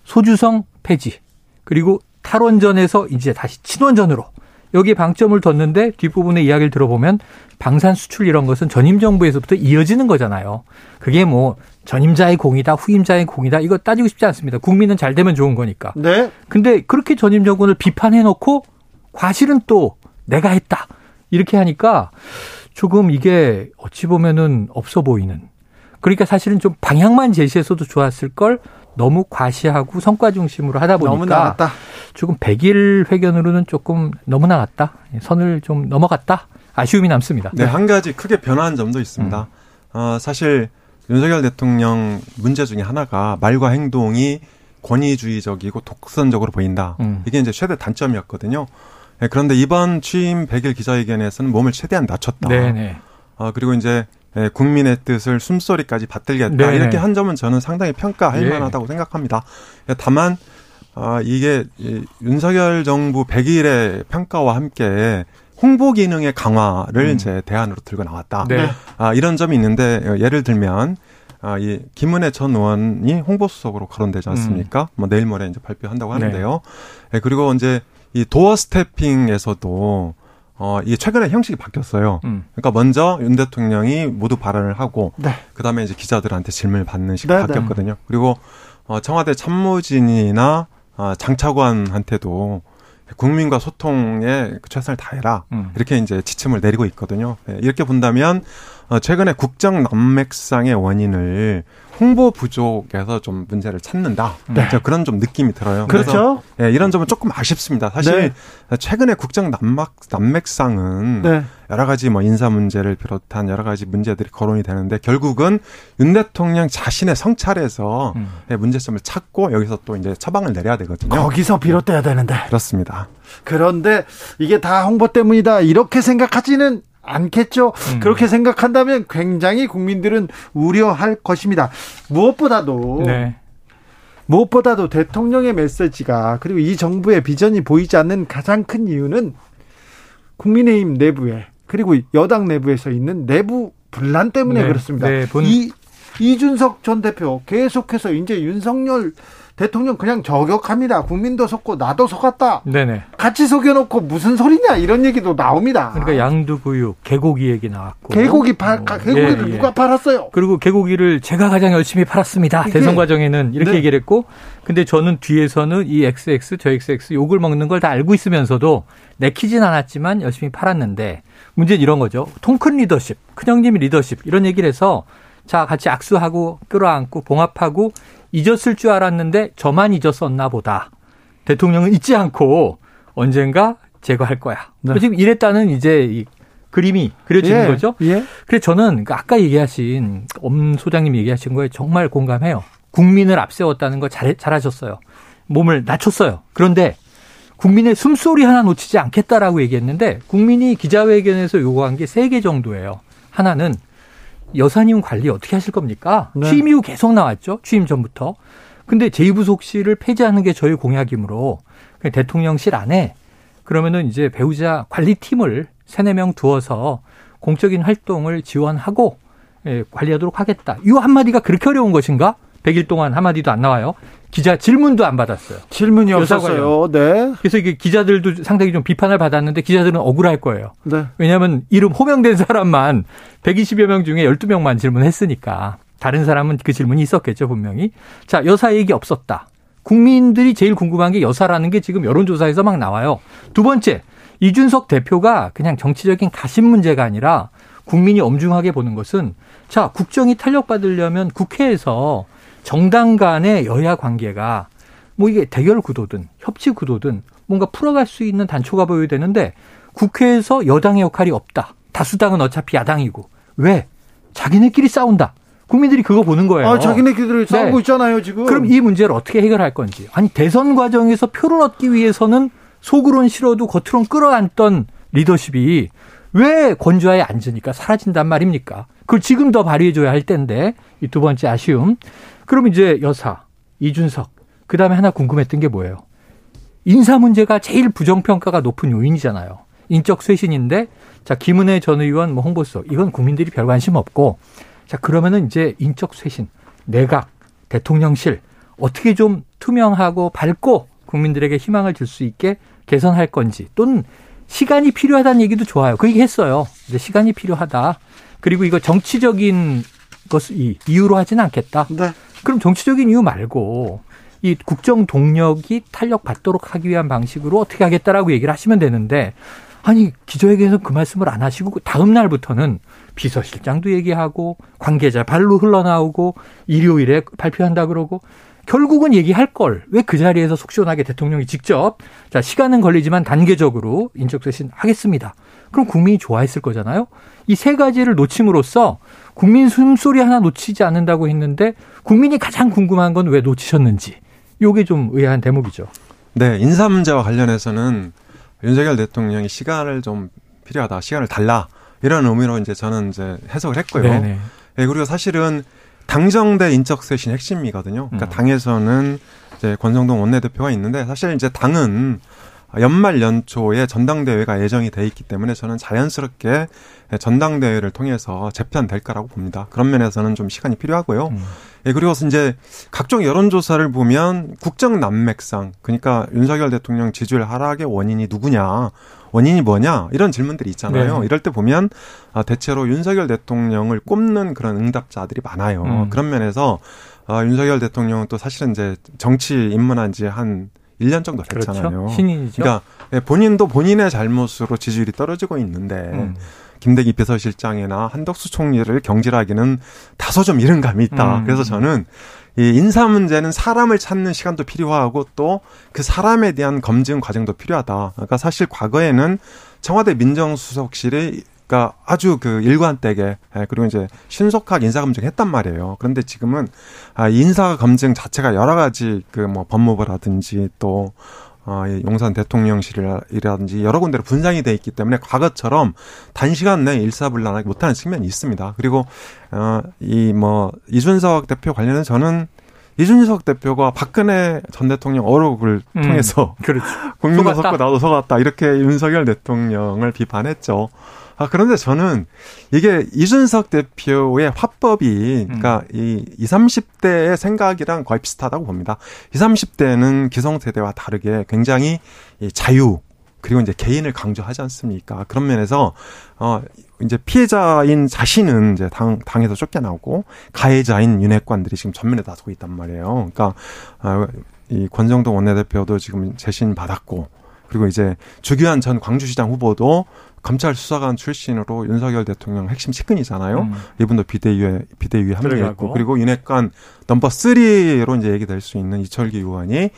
소주성 폐지. 그리고 탈원전에서 이제 다시 친원전으로 여기에 방점을 뒀는데 뒷부분의 이야기를 들어보면 방산 수출 이런 것은 전임 정부에서부터 이어지는 거잖아요. 그게 뭐 전임자의 공이다, 후임자의 공이다 이거 따지고 싶지 않습니다. 국민은 잘 되면 좋은 거니까. 네. 근데 그렇게 전임 정권을 비판해 놓고 과실은 또 내가 했다. 이렇게 하니까 조금 이게 어찌 보면은 없어 보이는. 그러니까 사실은 좀 방향만 제시해서도 좋았을 걸 너무 과시하고 성과 중심으로 하다 보니까 너무 나갔다. 조금 100일 회견으로는 조금 너무 나갔다. 선을 좀 넘어갔다. 아쉬움이 남습니다. 네, 한 가지 크게 변화한 점도 있습니다. 어, 사실 윤석열 대통령 문제 중에 하나가 말과 행동이 권위주의적이고 독선적으로 보인다. 음. 이게 이제 최대 단점이었거든요. 네, 그런데 이번 취임 100일 기자회견에서는 몸을 최대한 낮췄다. 네네. 어, 그리고 이제 예, 국민의 뜻을 숨소리까지 받들겠다. 네네. 이렇게 한 점은 저는 상당히 평가할 예. 만하다고 생각합니다. 예, 다만 아, 이게 이 윤석열 정부 100일의 평가와 함께 홍보 기능의 강화를 음. 이제 대안으로 들고 나왔다. 네. 아, 이런 점이 있는데 어, 예를 들면 아, 이 김은혜 전 의원이 홍보수석으로 거론되지 않습니까? 뭐 내일 모레 이제 발표한다고 네. 하는데요. 예, 그리고 이제 이 도어 스태핑에서도 어, 이게 최근에 형식이 바뀌었어요. 음. 그러니까 먼저 윤 대통령이 모두 발언을 하고 네. 그다음에 이제 기자들한테 질문을 받는 식이 네, 네. 바뀌었거든요. 그리고 어, 청와대 참모진이나 어, 장차관한테도 국민과 소통에 최선을 다해라 음. 이렇게 이제 지침을 내리고 있거든요. 예, 이렇게 본다면 어, 최근에 국정 난맥상의 원인을 홍보 부족에서 좀 문제를 찾는다. 네. 저 그런 좀 느낌이 들어요. 그렇죠. 예, 이런 점은 조금 아쉽습니다. 사실 최근에 국정 난막, 난맥상은 네. 여러 가지 뭐 인사 문제를 비롯한 여러 가지 문제들이 거론이 되는데 결국은 윤 대통령 자신의 성찰에서 음. 예, 문제점을 찾고 여기서 또 이제 처방을 내려야 되거든요. 거기서 비롯돼야 되는데. 그렇습니다. 그런데 이게 다 홍보 때문이다. 이렇게 생각하지는 않겠죠. 음. 그렇게 생각한다면 굉장히 국민들은 우려할 것입니다. 무엇보다도 네. 무엇보다도 대통령의 메시지가 그리고 이 정부의 비전이 보이지 않는 가장 큰 이유는 국민의힘 내부에 그리고 여당 내부에서 있는 내부 분란 때문에 네, 그렇습니다. 네, 본- 이 이준석 전 대표 계속해서 이제 윤석열 대통령 그냥 저격합니다. 국민도 속고 나도 속았다. 네네. 같이 속여놓고 무슨 소리냐 이런 얘기도 나옵니다. 그러니까 양두구육, 개고기 얘기 나왔고. 개고기 팔 어, 개고기를 예, 예. 누가 팔았어요? 그리고 개고기를 제가 가장 열심히 팔았습니다. 대선 과정에는 이렇게 네. 얘기를 했고, 근데 저는 뒤에서는 이 XX, 저 XX 욕을 먹는 걸 다 알고 있으면서도 내키진 않았지만 열심히 팔았는데, 문제는 이런 거죠. 통큰 리더십, 큰형님 리더십, 이런 얘기를 해서 자, 같이 악수하고 끌어안고 봉합하고 잊었을 줄 알았는데 저만 잊었었나 보다. 대통령은 잊지 않고 언젠가 제거할 거야. 네. 지금 이랬다는 이제 이 그림이 그려지는 예, 거죠. 예. 그래서 저는 그 아까 얘기하신 엄 소장님 얘기하신 거에 정말 공감해요. 국민을 앞세웠다는 거 잘, 잘하셨어요. 몸을 낮췄어요. 그런데 국민의 숨소리 하나 놓치지 않겠다라고 얘기했는데 국민이 기자회견에서 요구한 게 세 개 정도예요. 하나는 여사님 관리 어떻게 하실 겁니까? 네. 취임 이후 계속 나왔죠. 취임 전부터. 근데 제2부속실을 폐지하는 게 저희 공약이므로 대통령실 안에 그러면은 이제 배우자 관리팀을 세네 명 두어서 공적인 활동을 지원하고 예, 관리하도록 하겠다. 이 한마디가 그렇게 어려운 것인가? 100일 동안 한마디도 안 나와요. 기자 질문도 안 받았어요. 질문이 없었어요. 네. 그래서 이게 기자들도 상당히 좀 비판을 받았는데 기자들은 억울할 거예요. 네. 왜냐하면 이름 호명된 사람만 120여 명 중에 12명만 질문했으니까 다른 사람은 그 질문이 있었겠죠, 분명히. 자, 여사 얘기 없었다. 국민들이 제일 궁금한 게 여사라는 게 지금 여론조사에서 막 나와요. 두 번째, 이준석 대표가 그냥 정치적인 가심 문제가 아니라 국민이 엄중하게 보는 것은 자, 국정이 탄력받으려면 국회에서 정당 간의 여야 관계가 뭐 이게 대결 구도든 협치 구도든 뭔가 풀어갈 수 있는 단초가 보여야 되는데 국회에서 여당의 역할이 없다. 다수당은 어차피 야당이고. 왜? 자기네끼리 싸운다. 국민들이 그거 보는 거예요. 아, 자기네끼리 싸우고 네. 있잖아요, 지금. 그럼 이 문제를 어떻게 해결할 건지. 아니, 대선 과정에서 표를 얻기 위해서는 속으론 싫어도 겉으론 끌어안던 리더십이 왜 권좌에 앉으니까 사라진단 말입니까? 그걸 지금 더 발휘해줘야 할 텐데, 이 두 번째 아쉬움. 그럼 이제 여사, 이준석, 그 다음에 하나 궁금했던 게 뭐예요? 인사 문제가 제일 부정평가가 높은 요인이잖아요. 인적 쇄신인데, 자, 김은혜 전 의원 뭐 홍보수, 이건 국민들이 별 관심 없고, 자, 그러면은 이제 인적 쇄신, 내각, 대통령실, 어떻게 좀 투명하고 밝고 국민들에게 희망을 줄 수 있게 개선할 건지, 또는 시간이 필요하다는 얘기도 좋아요. 그 얘기 했어요. 이제 시간이 필요하다. 그리고 이거 정치적인 것을 이- 이유로 하지는 않겠다. 네. 그럼 정치적인 이유 말고 이 국정 동력이 탄력받도록 하기 위한 방식으로 어떻게 하겠다라고 얘기를 하시면 되는데 아니 기자회견에서 그 말씀을 안 하시고 다음 날부터는 비서실장도 얘기하고 관계자 발로 흘러나오고 일요일에 발표한다 그러고 결국은 얘기할 걸 왜 그 자리에서 속 시원하게 대통령이 직접 자 시간은 걸리지만 단계적으로 인적쇄신 하겠습니다. 그럼 국민이 좋아했을 거잖아요. 이 세 가지를 놓침으로써 국민 숨소리 하나 놓치지 않는다고 했는데 국민이 가장 궁금한 건 왜 놓치셨는지 요게 좀 의아한 대목이죠. 네, 인사 문제와 관련해서는 윤석열 대통령이 시간을 좀 필요하다, 시간을 달라 이런 의미로 이제 저는 이제 해석을 했고요. 네네. 예, 그리고 사실은 당정대 인적 쇄신 핵심이거든요. 그러니까 음. 당에서는 이제 권성동 원내대표가 있는데 사실 이제 당은 연말 연초에 전당대회가 예정이 돼 있기 때문에 저는 자연스럽게 전당대회를 통해서 재편될 거라고 봅니다. 그런 면에서는 좀 시간이 필요하고요. 음. 예, 그리고 이제 각종 여론조사를 보면 국정 난맥상, 그러니까 윤석열 대통령 지지율 하락의 원인이 누구냐, 원인이 뭐냐, 이런 질문들이 있잖아요. 네. 이럴 때 보면 아, 대체로 윤석열 대통령을 꼽는 그런 응답자들이 많아요. 음. 그런 면에서 아, 윤석열 대통령은 또 사실은 이제 정치 입문한 지한 1년 정도 됐잖아요. 그렇죠. 신인이죠. 그러니까 예, 본인도 본인의 잘못으로 지지율이 떨어지고 있는데 음. 김대기 비서실장이나 한덕수 총리를 경질하기는 다소 좀 이른 감이 있다. 음. 그래서 저는 이 인사 문제는 사람을 찾는 시간도 필요하고 또 그 사람에 대한 검증 과정도 필요하다. 그러니까 사실 과거에는 청와대 민정수석실이 그러니까 아주 그 일관되게 예, 그리고 이제 신속하게 인사 검증했단 말이에요. 그런데 지금은 아 인사 검증 자체가 여러 가지 그 뭐 법무부라든지 또 어, 이 용산 대통령실이라든지 여러 군데로 분산이 돼 있기 때문에 과거처럼 단시간 내에 일사불란하게 못하는 측면이 있습니다. 그리고 어, 이 뭐 이준석 대표 관련해서 저는 이준석 대표가 박근혜 전 대통령 어록을 음. 통해서 그렇죠. 속았다. 속고 나도 속았다 이렇게 윤석열 대통령을 비판했죠. 아 그런데 저는 이게 이준석 대표의 화법이 그러니까 이 20, 30대의 생각이랑 거의 비슷하다고 봅니다. 20, 30대는 기성세대와 다르게 굉장히 이 자유 그리고 이제 개인을 강조하지 않습니까? 그런 면에서 어 이제 피해자인 자신은 이제 당 당에서 쫓겨나고 가해자인 윤핵관들이 지금 전면에 나서고 있단 말이에요. 그러니까 아, 이 권정동 원내대표도 지금 재신 받았고 그리고 이제 주규환 전 광주시장 후보도 검찰 수사관 출신으로 윤석열 대통령 핵심 측근이잖아요. 음. 이분도 비대위에 비대위에 합류했고. 그리고 윤핵관 넘버 3로 이제 얘기될 수 있는 이철기 의원이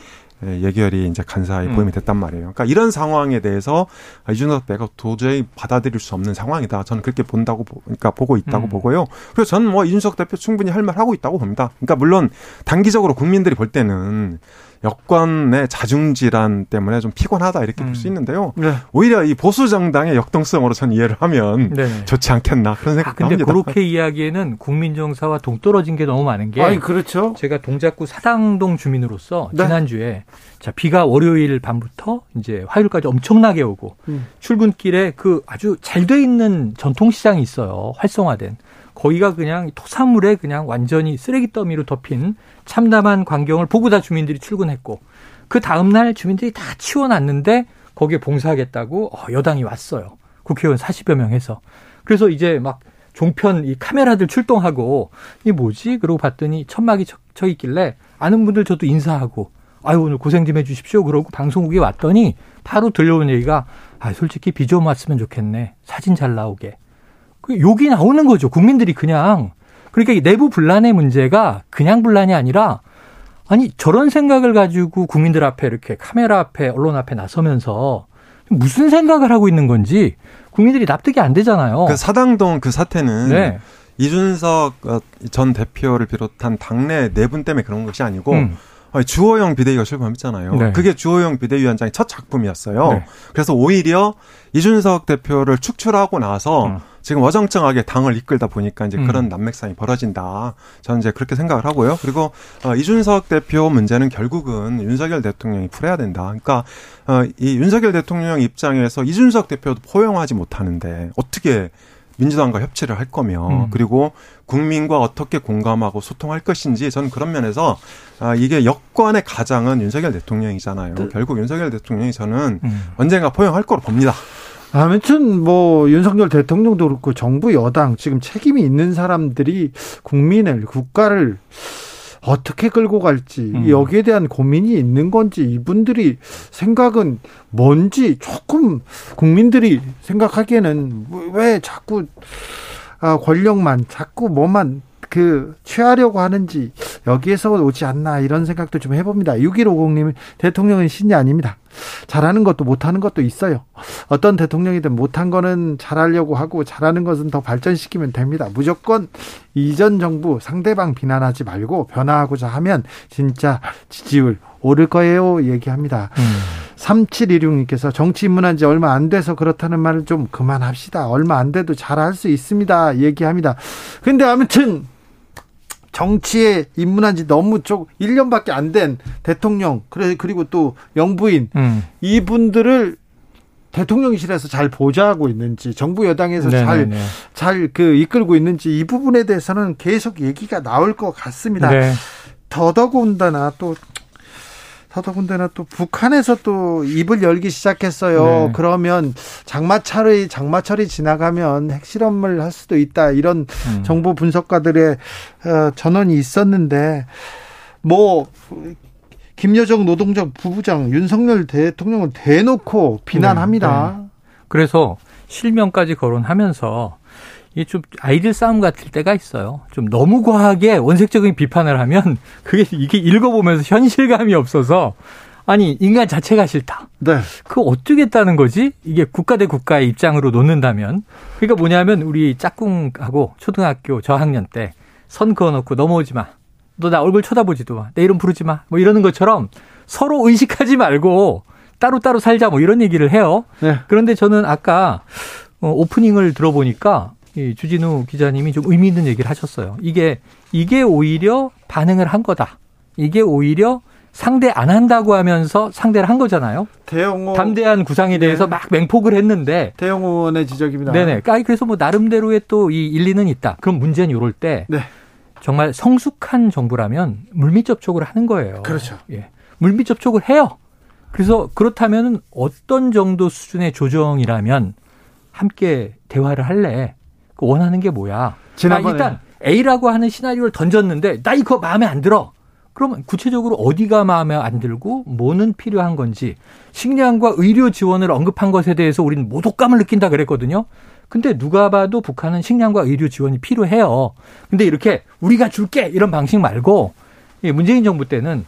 예, 예결이 이제 간사에 음. 보임이 됐단 말이에요. 그러니까 이런 상황에 대해서 이준석 대가 도저히 받아들일 수 없는 상황이다. 저는 그렇게 본다고 보, 그러니까 보고 있다고 음. 보고요. 그래서 저는 뭐 이준석 대표 충분히 할 말 하고 있다고 봅니다. 그러니까 물론 단기적으로 국민들이 볼 때는 여권의 자중질환 때문에 좀 피곤하다 이렇게 볼수 음. 있는데요. 네. 오히려 이 보수 정당의 역동성으로 전 이해를 하면 네. 좋지 않겠나 그런 아, 생각도 근데 합니다. 그렇게 이야기에는 국민정서와 동떨어진 게 너무 많은 게 아니 그렇죠. 제가 동작구 사당동 주민으로서 네. 지난주에 자 비가 월요일 밤부터 이제 화요일까지 엄청나게 오고 음. 출근길에 그 아주 잘 돼 있는 전통시장이 있어요 활성화된 거기가 그냥 토사물에 그냥 완전히 쓰레기 더미로 덮인 참담한 광경을 보고 다 주민들이 출근했고 그 다음날 주민들이 다 치워놨는데 거기에 봉사하겠다고 어, 여당이 왔어요 국회의원 40여 명 해서 그래서 이제 막 종편 이 카메라들 출동하고 이게 뭐지? 그러고 봤더니 천막이 쳐, 쳐 있길래 아는 분들 저도 인사하고 아유 오늘 고생 좀 해주십시오. 그러고 방송국에 왔더니 바로 들려온 얘기가 아 솔직히 비 좀 왔으면 좋겠네. 사진 잘 나오게. 그 욕이 나오는 거죠. 국민들이 그냥 그러니까 이 내부 분란의 문제가 그냥 분란이 아니라 아니 저런 생각을 가지고 국민들 앞에 이렇게 카메라 앞에 언론 앞에 나서면서 무슨 생각을 하고 있는 건지 국민들이 납득이 안 되잖아요. 그 사당동 그 사태는 네. 이준석 어, 전 대표를 비롯한 당내 내분 때문에 그런 것이 아니고 음. 아니, 주호영 비대위가 출범했잖아요. 네. 그게 주호영 비대위원장의 첫 작품이었어요. 네. 그래서 오히려 이준석 대표를 축출하고 나서 음. 지금 어정쩡하게 당을 이끌다 보니까 이제 음. 그런 난맥상이 벌어진다. 저는 이제 그렇게 생각을 하고요. 그리고 어, 이준석 대표 문제는 결국은 윤석열 대통령이 풀어야 된다. 그러니까 어, 이 윤석열 대통령 입장에서 이준석 대표도 포용하지 못하는데 어떻게 민주당과 협치를 할 거며 음. 그리고 국민과 어떻게 공감하고 소통할 것인지 저는 그런 면에서 아, 이게 여권의 가장은 윤석열 대통령이잖아요. 결국 윤석열 대통령이 저는 음. 언젠가 포용할 거로 봅니다. 아무튼 뭐 윤석열 대통령도 그렇고 정부 여당 지금 책임이 있는 사람들이 국민을 국가를 어떻게 끌고 갈지 음. 여기에 대한 고민이 있는 건지 이분들이 생각은 뭔지 조금 국민들이 생각하기에는 왜 자꾸 아, 권력만 자꾸 뭐만 그 취하려고 하는지 여기에서 오지 않나 이런 생각도 좀 해봅니다. 6150님 대통령은 신이 아닙니다. 잘하는 것도 못하는 것도 있어요. 어떤 대통령이든 못한 거는 잘하려고 하고 잘하는 것은 더 발전시키면 됩니다. 무조건 이전 정부 상대방 비난하지 말고 변화하고자 하면 진짜 지지율 오를 거예요 얘기합니다. 음. 3716님께서 정치 입문한 지 얼마 안 돼서 그렇다는 말을 좀 그만합시다. 얼마 안 돼도 잘할 수 있습니다. 얘기합니다. 근데 아무튼 정치에 입문한 지 너무 쪽 1년밖에 안 된 대통령 그래 그리고 또 영부인 음. 이분들을 대통령실에서 잘 보좌하고 있는지 정부 여당에서 잘. 잘 그 이끌고 있는지 이 부분에 대해서는 계속 얘기가 나올 것 같습니다. 네. 더더군다나 또 더더군다나 또 북한에서 또 입을 열기 시작했어요. 네. 그러면 장마철이 장마철이 지나가면 핵실험을 할 수도 있다 이런 음. 정보 분석가들의 어, 전언이 있었는데 뭐 김여정 노동정 부부장 윤석열 대통령은 대놓고 비난합니다. 네, 그래서 실명까지 거론하면서 이게 좀 아이들 싸움 같을 때가 있어요. 좀 너무 과하게 원색적인 비판을 하면 그게 이게 읽어보면서 현실감이 없어서 아니 인간 자체가 싫다. 네. 그 어쩌겠다는 거지? 이게 국가 대 국가의 입장으로 놓는다면 그러니까 뭐냐면 우리 짝꿍하고 초등학교 저학년 때 선 그어놓고 넘어오지 마. 너 나 얼굴 쳐다보지도 마. 내 이름 부르지 마. 뭐 이러는 것처럼 서로 의식하지 말고 따로따로 살자 뭐 이런 얘기를 해요. 네. 그런데 저는 아까 어, 오프닝을 들어보니까 이 주진우 기자님이 좀 의미 있는 얘기를 하셨어요. 이게 이게 오히려 반응을 한 거다. 이게 오히려 상대 안 한다고 하면서 상대를 한 거잖아요. 대영호 담대한 구상에 대해서 막 맹폭을 했는데 대영호 의원의 지적입니다. 네네. 아니 그래서 뭐 나름대로의 또 이 일리는 있다. 그럼 문제는 이럴 때 네. 정말 성숙한 정부라면 물밑 접촉을 하는 거예요. 그렇죠. 예. 물밑 접촉을 해요. 그래서 그렇다면 어떤 정도 수준의 조정이라면 함께 대화를 할래? 그 원하는 게 뭐야? 지난번에- 아, 일단 A라고 하는 시나리오를 던졌는데 나 이거 마음에 안 들어. 그러면 구체적으로 어디가 마음에 안 들고 뭐는 필요한 건지 식량과 의료 지원을 언급한 것에 대해서 우리는 모독감을 느낀다 그랬거든요. 근데 누가 봐도 북한은 식량과 의료 지원이 필요해요. 근데 이렇게 우리가 줄게 이런 방식 말고 이 문재인 정부 때는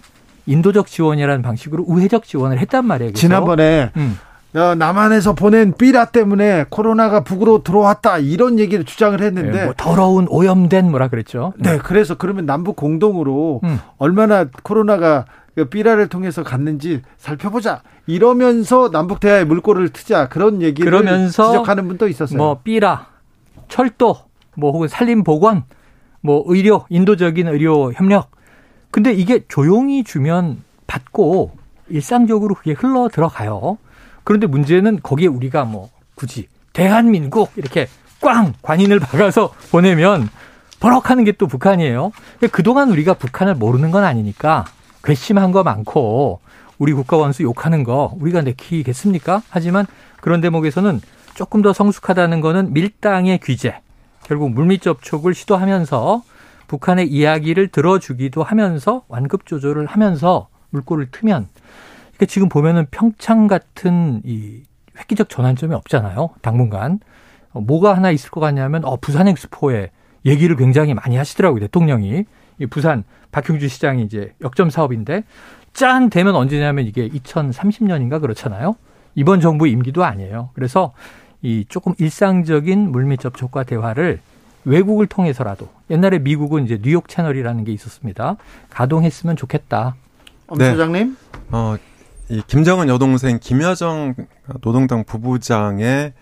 인도적 지원이라는 방식으로 우회적 지원을 했단 말이에요. 그래서 지난번에 음. 어, 남한에서 보낸 삐라 때문에 코로나가 북으로 들어왔다 이런 얘기를 주장을 했는데 예, 뭐 더러운 오염된 뭐라 그랬죠. 네, 그래서 그러면 남북 공동으로 음. 얼마나 코로나가 그 삐라를 통해서 갔는지 살펴보자. 이러면서 남북 대화에 물꼬를 트자 그런 얘기를 그러면서 지적하는 분도 있었어요. 뭐 삐라, 철도, 뭐 혹은 산림 보건, 뭐 의료, 인도적인 의료 협력. 근데 이게 조용히 주면 받고 일상적으로 그게 흘러 들어가요. 그런데 문제는 거기에 우리가 뭐 굳이 대한민국 이렇게 꽝 관인을 박아서 보내면 버럭하는 게 또 북한이에요. 그동안 우리가 북한을 모르는 건 아니니까 괘씸한 거 많고 우리 국가 원수 욕하는 거 우리가 내키겠습니까? 하지만 그런 대목에서는 조금 더 성숙하다는 거는 밀당의 규제, 결국 물밑 접촉을 시도하면서 북한의 이야기를 들어주기도 하면서 완급 조절을 하면서 물꼬를 트면 그러니까 지금 보면은 평창 같은 이 획기적 전환점이 없잖아요. 당분간 어, 뭐가 하나 있을 것 같냐면 어 부산 엑스포에 얘기를 굉장히 많이 하시더라고요 대통령이 이 부산 박형주 시장이 이제 역점 사업인데 짠 되면 언제냐면 이게 2030년인가 그렇잖아요. 이번 정부 임기도 아니에요. 그래서 이 조금 일상적인 물밑 접촉과 대화를 외국을 통해서라도 옛날에 미국은 이제 뉴욕 채널이라는 게 있었습니다. 가동했으면 좋겠다. 엄 소장님? 네. 어, 이 김정은 여동생 김여정 노동당 부부장의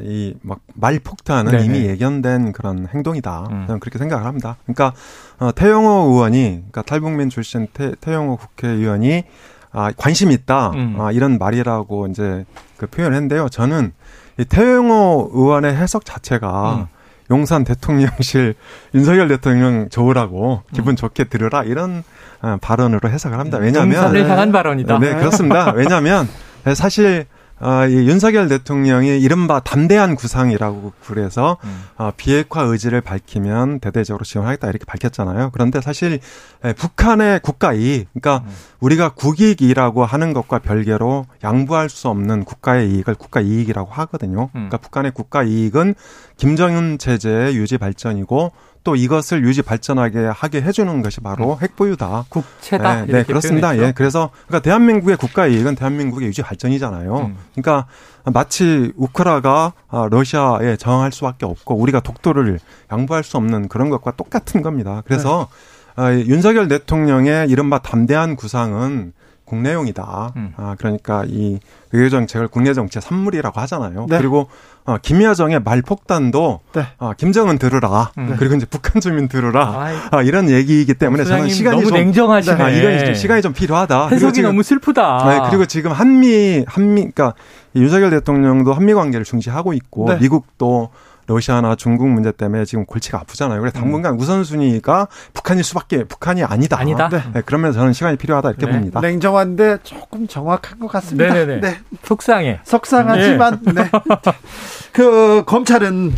이 막 말 폭탄은 네네. 이미 예견된 그런 행동이다. 음. 저는 그렇게 생각을 합니다. 그러니까 어, 태영호 의원이, 그러니까 탈북민 출신 태, 태영호 국회의원이 아, 관심 있다. 음. 아, 이런 말이라고 이제 그 표현을 했는데요. 저는 이 태영호 의원의 해석 자체가 음. 용산 대통령실 윤석열 대통령 좋으라고 기분 음. 좋게 들으라 이런 어, 발언으로 해석을 합니다. 왜냐하면 용산을 향한 발언이다. 네, 그렇습니다. 왜냐하면 사실 어, 이 윤석열 대통령이 이른바 담대한 구상이라고 그래서 음. 어, 비핵화 의지를 밝히면 대대적으로 지원하겠다 이렇게 밝혔잖아요. 그런데 사실 에, 북한의 국가 이익, 그러니까 음. 우리가 국익이라고 하는 것과 별개로 양보할 수 없는 국가의 이익을 국가 이익이라고 하거든요. 음. 그러니까 북한의 국가 이익은 김정은 체제의 유지 발전이고 또 이것을 유지 발전하게 하게 해주는 것이 바로 음. 핵보유다. 국채다. 네, 네 그렇습니다. 예, 그래서 그러니까 대한민국의 국가 이익은 대한민국의 유지 발전이잖아요. 음. 그러니까 마치 우크라가 아, 러시아에 저항할 수밖에 없고 우리가 독도를 양보할 수 없는 그런 것과 똑같은 겁니다. 그래서 네. 아, 윤석열 대통령의 이른바 담대한 구상은 국내용이다. 음. 아, 그러니까 이 외교 정책을 국내 정책 산물이라고 하잖아요. 네. 그리고 어, 김여정의 말폭탄도 네. 어, 김정은 들으라. 음. 그리고 이제 북한 주민 들으라. 아, 이런 얘기이기 때문에 저는 시간이 너무 좀 냉정하시네. 아, 이건 시간이 좀 필요하다. 해석이 지금, 너무 슬프다. 네, 그리고 지금 한미 한미 그러니까 윤석열 대통령도 한미 관계를 중시하고 있고 네. 미국도 러시아나 중국 문제 때문에 지금 골치가 아프잖아요. 그래서 당분간 음. 우선순위가 북한일 수밖에 북한이 아니다. 아니다. 네. 네. 그러면 저는 시간이 필요하다 이렇게 네. 봅니다. 냉정한데 조금 정확한 것 같습니다. 네네네. 네. 속상해. 속상하지만 네. 그 검찰은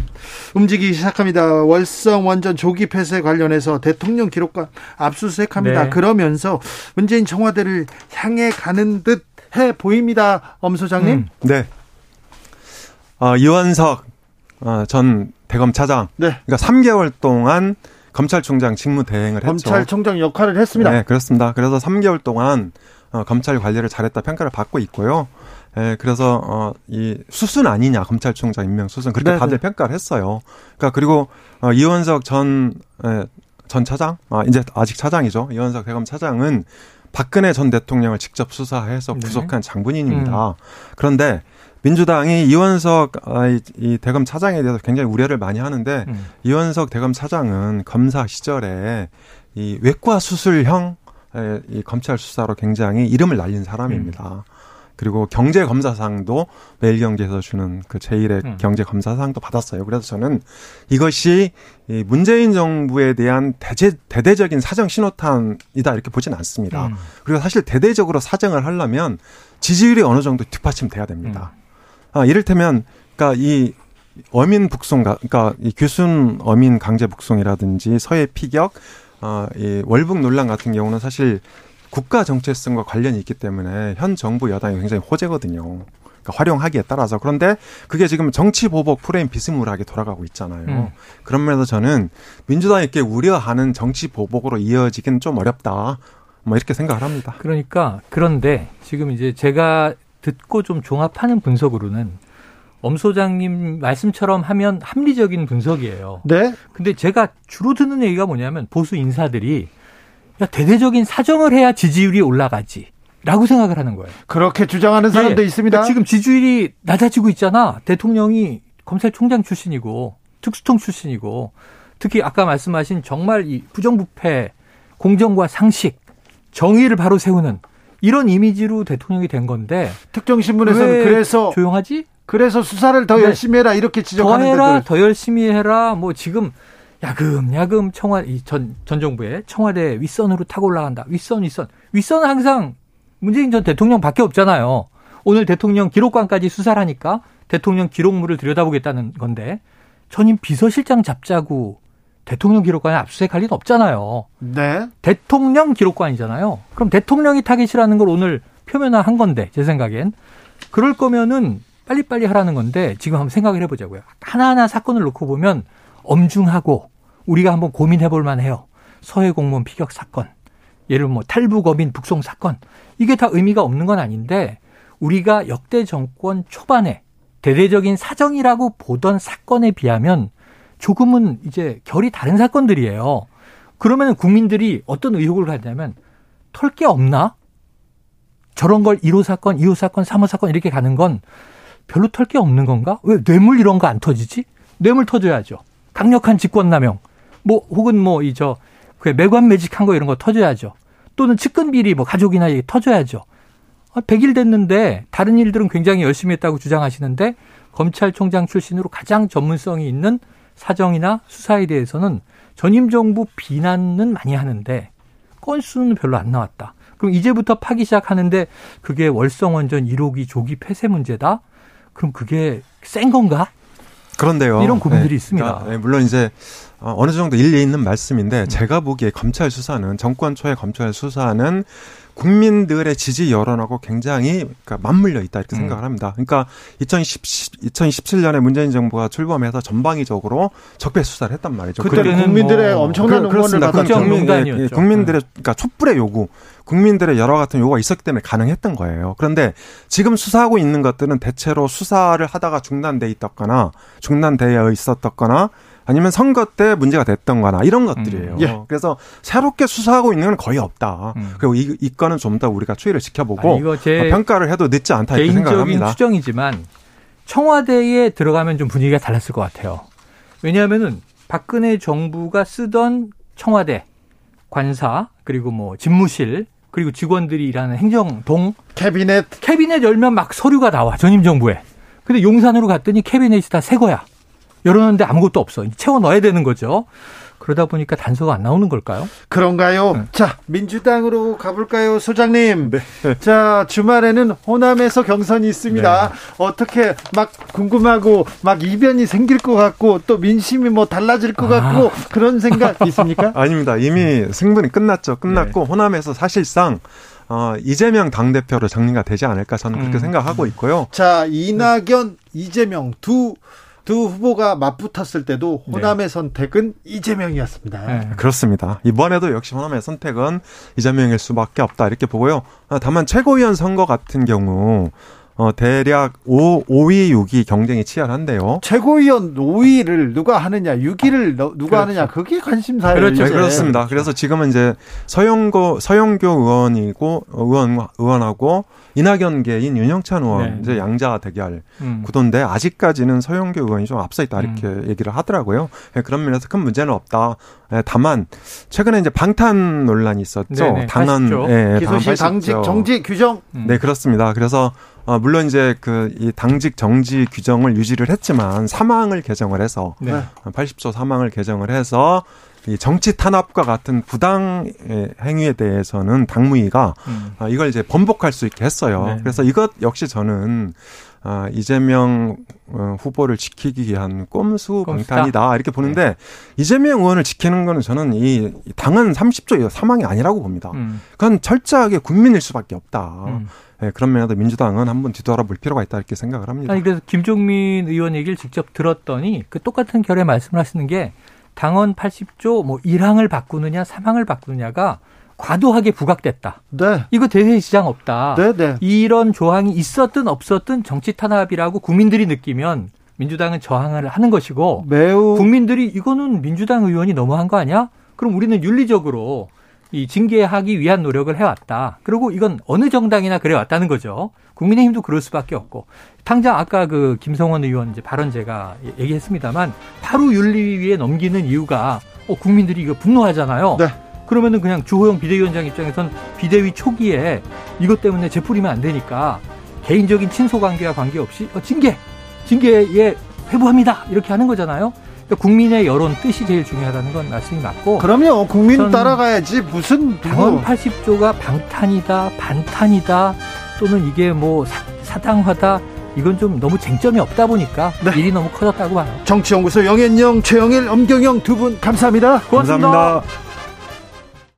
움직이기 시작합니다. 월성 원전 조기 폐쇄 관련해서 대통령 기록관 압수수색합니다. 네. 그러면서 문재인 청와대를 향해 가는 듯 해 보입니다. 엄 소장님. 음. 네. 어, 이원석 어, 전 대검 차장. 네. 그러니까 3개월 동안 검찰총장 직무 대행을 했죠. 검찰총장 역할을 했습니다. 네, 그렇습니다. 그래서 3개월 동안 어, 검찰 관리를 잘했다 평가를 받고 있고요. 예, 그래서 어, 이 수순 아니냐 검찰총장 임명 수순 그렇게 네네. 다들 네. 평가를 했어요. 그러니까 그리고 어, 이원석 전 예, 전 차장, 아 이제 아직 차장이죠. 이원석 대검 차장은 박근혜 전 대통령을 직접 수사해서 네. 구속한 네. 장본인입니다. 음. 그런데 민주당이 이원석 아, 이 대검 차장에 대해서 굉장히 우려를 많이 하는데 음. 이원석 대검 차장은 검사 시절에 이 외과 수술형 이 검찰 수사로 굉장히 이름을 날린 사람입니다. 음. 그리고 경제 검사상도 매일경제에서 주는 그 제1의 음. 경제 검사상도 받았어요. 그래서 저는 이것이 이 문재인 정부에 대한 대제, 대대적인 사정 신호탄이다 이렇게 보지는 않습니다. 음. 그리고 사실 대대적으로 사정을 하려면 지지율이 어느 정도 뒷받침돼야 됩니다. 음. 아, 이를테면, 그러니까 이 어민 북송, 그러니까 이 규순 어민 강제 북송이라든지 서해 피격, 어, 이 월북 논란 같은 경우는 사실 국가 정체성과 관련이 있기 때문에 현 정부 여당이 굉장히 호재거든요. 그러니까 활용하기에 따라서 그런데 그게 지금 정치 보복 프레임 비스무리하게 돌아가고 있잖아요. 음. 그런 면에서 저는 민주당이 이렇게 우려하는 정치 보복으로 이어지기는 좀 어렵다. 뭐 이렇게 생각을 합니다. 그러니까 그런데 지금 이제 제가 듣고 좀 종합하는 분석으로는 엄 소장님 말씀처럼 하면 합리적인 분석이에요. 네. 근데 제가 주로 듣는 얘기가 뭐냐면 보수 인사들이 야, 대대적인 사정을 해야 지지율이 올라가지. 라고 생각을 하는 거예요. 그렇게 주장하는 사람도 네. 있습니다. 그러니까 지금 지지율이 낮아지고 있잖아. 대통령이 검찰총장 출신이고 특수통 출신이고 특히 아까 말씀하신 정말 이 부정부패, 공정과 상식, 정의를 바로 세우는 이런 이미지로 대통령이 된 건데 특정 신문에서는 왜 그래서 조용하지? 그래서 수사를 더 네. 열심히 해라 이렇게 더 지적하는 해라, 데들 더 열심히 해라. 뭐 지금 야금야금 청와 전, 전 정부의 청와대 윗선으로 타고 올라간다. 윗선 윗선 윗선은 항상 문재인 전 대통령밖에 없잖아요. 오늘 대통령 기록관까지 수사를 하니까 대통령 기록물을 들여다보겠다는 건데 전임 비서실장 잡자고 대통령 기록관에 압수수색할 리는 없잖아요. 네. 대통령 기록관이잖아요. 그럼 대통령이 타깃이라는 걸 오늘 표면화한 건데 제 생각엔 그럴 거면은 빨리빨리 하라는 건데 지금 한번 생각을 해보자고요. 하나하나 사건을 놓고 보면 엄중하고 우리가 한번 고민해 볼 만해요. 서해 공무원 피격 사건, 예를 뭐 탈북어민 북송 사건 이게 다 의미가 없는 건 아닌데 우리가 역대 정권 초반에 대대적인 사정이라고 보던 사건에 비하면 조금은 이제 결이 다른 사건들이에요. 그러면 국민들이 어떤 의혹을 갖냐면 털 게 없나? 저런 걸 1호 사건, 2호 사건, 3호 사건 이렇게 가는 건 별로 털 게 없는 건가? 왜 뇌물 이런 거 안 터지지? 뇌물 터져야죠. 강력한 직권남용. 뭐 혹은 뭐 이 저 그 매관 매직한 거 이런 거 터져야죠. 또는 측근 비리 뭐 가족이나 이게 터져야죠. 100일 됐는데 다른 일들은 굉장히 열심히 했다고 주장하시는데 검찰총장 출신으로 가장 전문성이 있는 사정이나 수사에 대해서는 전임 정부 비난은 많이 하는데 건수는 별로 안 나왔다. 그럼 이제부터 파기 시작하는데 그게 월성원전 1호기 조기 폐쇄 문제다? 그럼 그게 센 건가? 그런데요. 이런 고민들이 네, 있습니다. 그러니까, 네, 물론 이제 어, 어느 정도 일리 있는 음. 말씀인데 제가 보기에 검찰 수사는 정권 초의 검찰 수사는 국민들의 지지 여론하고 굉장히 그러니까 맞물려 있다 이렇게 음. 생각을 합니다. 그러니까 2010, 2017년에 문재인 정부가 출범해서 전방위적으로 적폐 수사를 했단 말이죠. 그때는 국민들의 뭐 엄청난 그- 응원을 받았죠. 국민, 예, 국민들의 그러니까 촛불의 요구, 국민들의 여러 같은 요구가 있었기 때문에 가능했던 거예요. 그런데 지금 수사하고 있는 것들은 대체로 수사를 하다가 중단돼 있었거나 중단되어 있었거나 아니면 선거 때 문제가 됐던 거나 이런 것들이에요. 음, 예. 그래서 새롭게 수사하고 있는 건 거의 없다. 음. 그리고 이, 이 건은 좀 더 우리가 추이를 아, 지켜보고 이거 제 어, 평가를 해도 늦지 않다 이렇게 개인적인 생각합니다. 추정이지만 청와대에 들어가면 좀 분위기가 달랐을 것 같아요. 왜냐하면은 박근혜 정부가 쓰던 청와대 관사 그리고 뭐 집무실 그리고 직원들이 일하는 행정동 캐비넷 캐비넷 열면 막 서류가 나와 전임 정부에. 근데 용산으로 갔더니 캐비넷이 다 새 거야. 열었는데 아무것도 없어. 채워 넣어야 되는 거죠. 그러다 보니까 단서가 안 나오는 걸까요? 그런가요? 네. 자, 민주당으로 가볼까요, 소장님? 자, 주말에는 호남에서 경선이 있습니다. 네. 어떻게 막 궁금하고 막 이변이 생길 것 같고 또 민심이 뭐 달라질 것 아. 같고 그런 생각 있습니까? 아닙니다. 이미 승분이 끝났죠. 끝났고 네. 호남에서 사실상 어, 이재명 당대표로 정리가 되지 않을까 저는 그렇게 음. 생각하고 있고요. 자, 이낙연, 이재명 두, 두 후보가 맞붙었을 때도 호남의 선택은 이재명이었습니다. 네. 그렇습니다. 이번에도 역시 호남의 선택은 이재명일 수밖에 없다 이렇게 보고요. 아, 다만 최고위원 선거 같은 경우 어, 대략 5, 5위, 6위 경쟁이 치열한데요. 최고위원 5위를 누가 하느냐, 6위를 누가 그렇죠. 하느냐, 그게 관심사예요. 그렇죠. 네. 그렇습니다. 그래서 지금은 이제 서영고 서영교 의원이고 어, 의원 의원하고 이낙연계인 윤영찬 의원 네. 이제 양자 대결 음. 구도인데 아직까지는 서영교 의원이 좀 앞서 있다 이렇게 얘기를 하더라고요. 예, 그런 면에서 큰 문제는 없다. 예, 다만 최근에 이제 방탄 논란이 있었죠. 네네, 당헌 80조. 예, 당헌 당직 80조. 정지 규정 음. 네, 그렇습니다. 그래서 어, 물론 이제 그 이 당직 정지 규정을 유지를 했지만 사망을 개정을 해서 네. 80조 사망을 개정을 해서 이 정치 탄압과 같은 부당 예, 행위에 대해서는 당무위가 음. 아, 이걸 이제 번복할 수 있게 했어요. 네. 그래서 이것 역시 저는 아, 이재명 어, 후보를 지키기 위한 꼼수. 방탄이다 이렇게 보는데 이재명 의원을 지키는 거는 저는 이 당은 30조 사망이 아니라고 봅니다. 음. 그건 철저하게 국민일 수밖에 없다. 음. 예, 그런 면에서 민주당은 한번 뒤돌아볼 필요가 있다 이렇게 생각을 합니다. 아니 그래서 김종민 의원 얘기를 직접 들었더니 그 똑같은 결의 말씀을 하시는 게 당헌 80조 뭐 1항을 바꾸느냐 3항을 바꾸느냐가 과도하게 부각됐다. 네. 이거 대세 시장 없다. 네, 네. 이런 조항이 있었든 없었든 정치 탄압이라고 국민들이 느끼면 민주당은 저항을 하는 것이고 매우 국민들이 이거는 민주당 의원이 너무한 거 아니야? 그럼 우리는 윤리적으로 이 징계하기 위한 노력을 해왔다. 그리고 이건 어느 정당이나 그래왔다는 거죠. 국민의힘도 그럴 수밖에 없고 당장 아까 그 김성원 의원 이제 발언 제가 얘기했습니다만 바로 윤리위에 넘기는 이유가 어, 국민들이 이거 분노하잖아요. 네. 그러면은 그냥 주호영 비대위원장 입장에선 비대위 초기에 이것 때문에 재풀이면 안 되니까 개인적인 친소 관계와 관계없이 어, 징계, 징계에 회부합니다 이렇게 하는 거잖아요. 그러니까 국민의 여론 뜻이 제일 중요하다는 건 말씀이 맞고. 그럼요. 국민 전 따라가야지 무슨 당원 누구 80조가 방탄이다, 반탄이다, 또는 이게 뭐 사, 사당화다. 이건 좀 너무 쟁점이 없다 보니까 네. 일이 너무 커졌다고 봐요. 정치연구소 영앤영 최영일 엄경영 두 분 감사합니다. 고맙습니다. 감사합니다.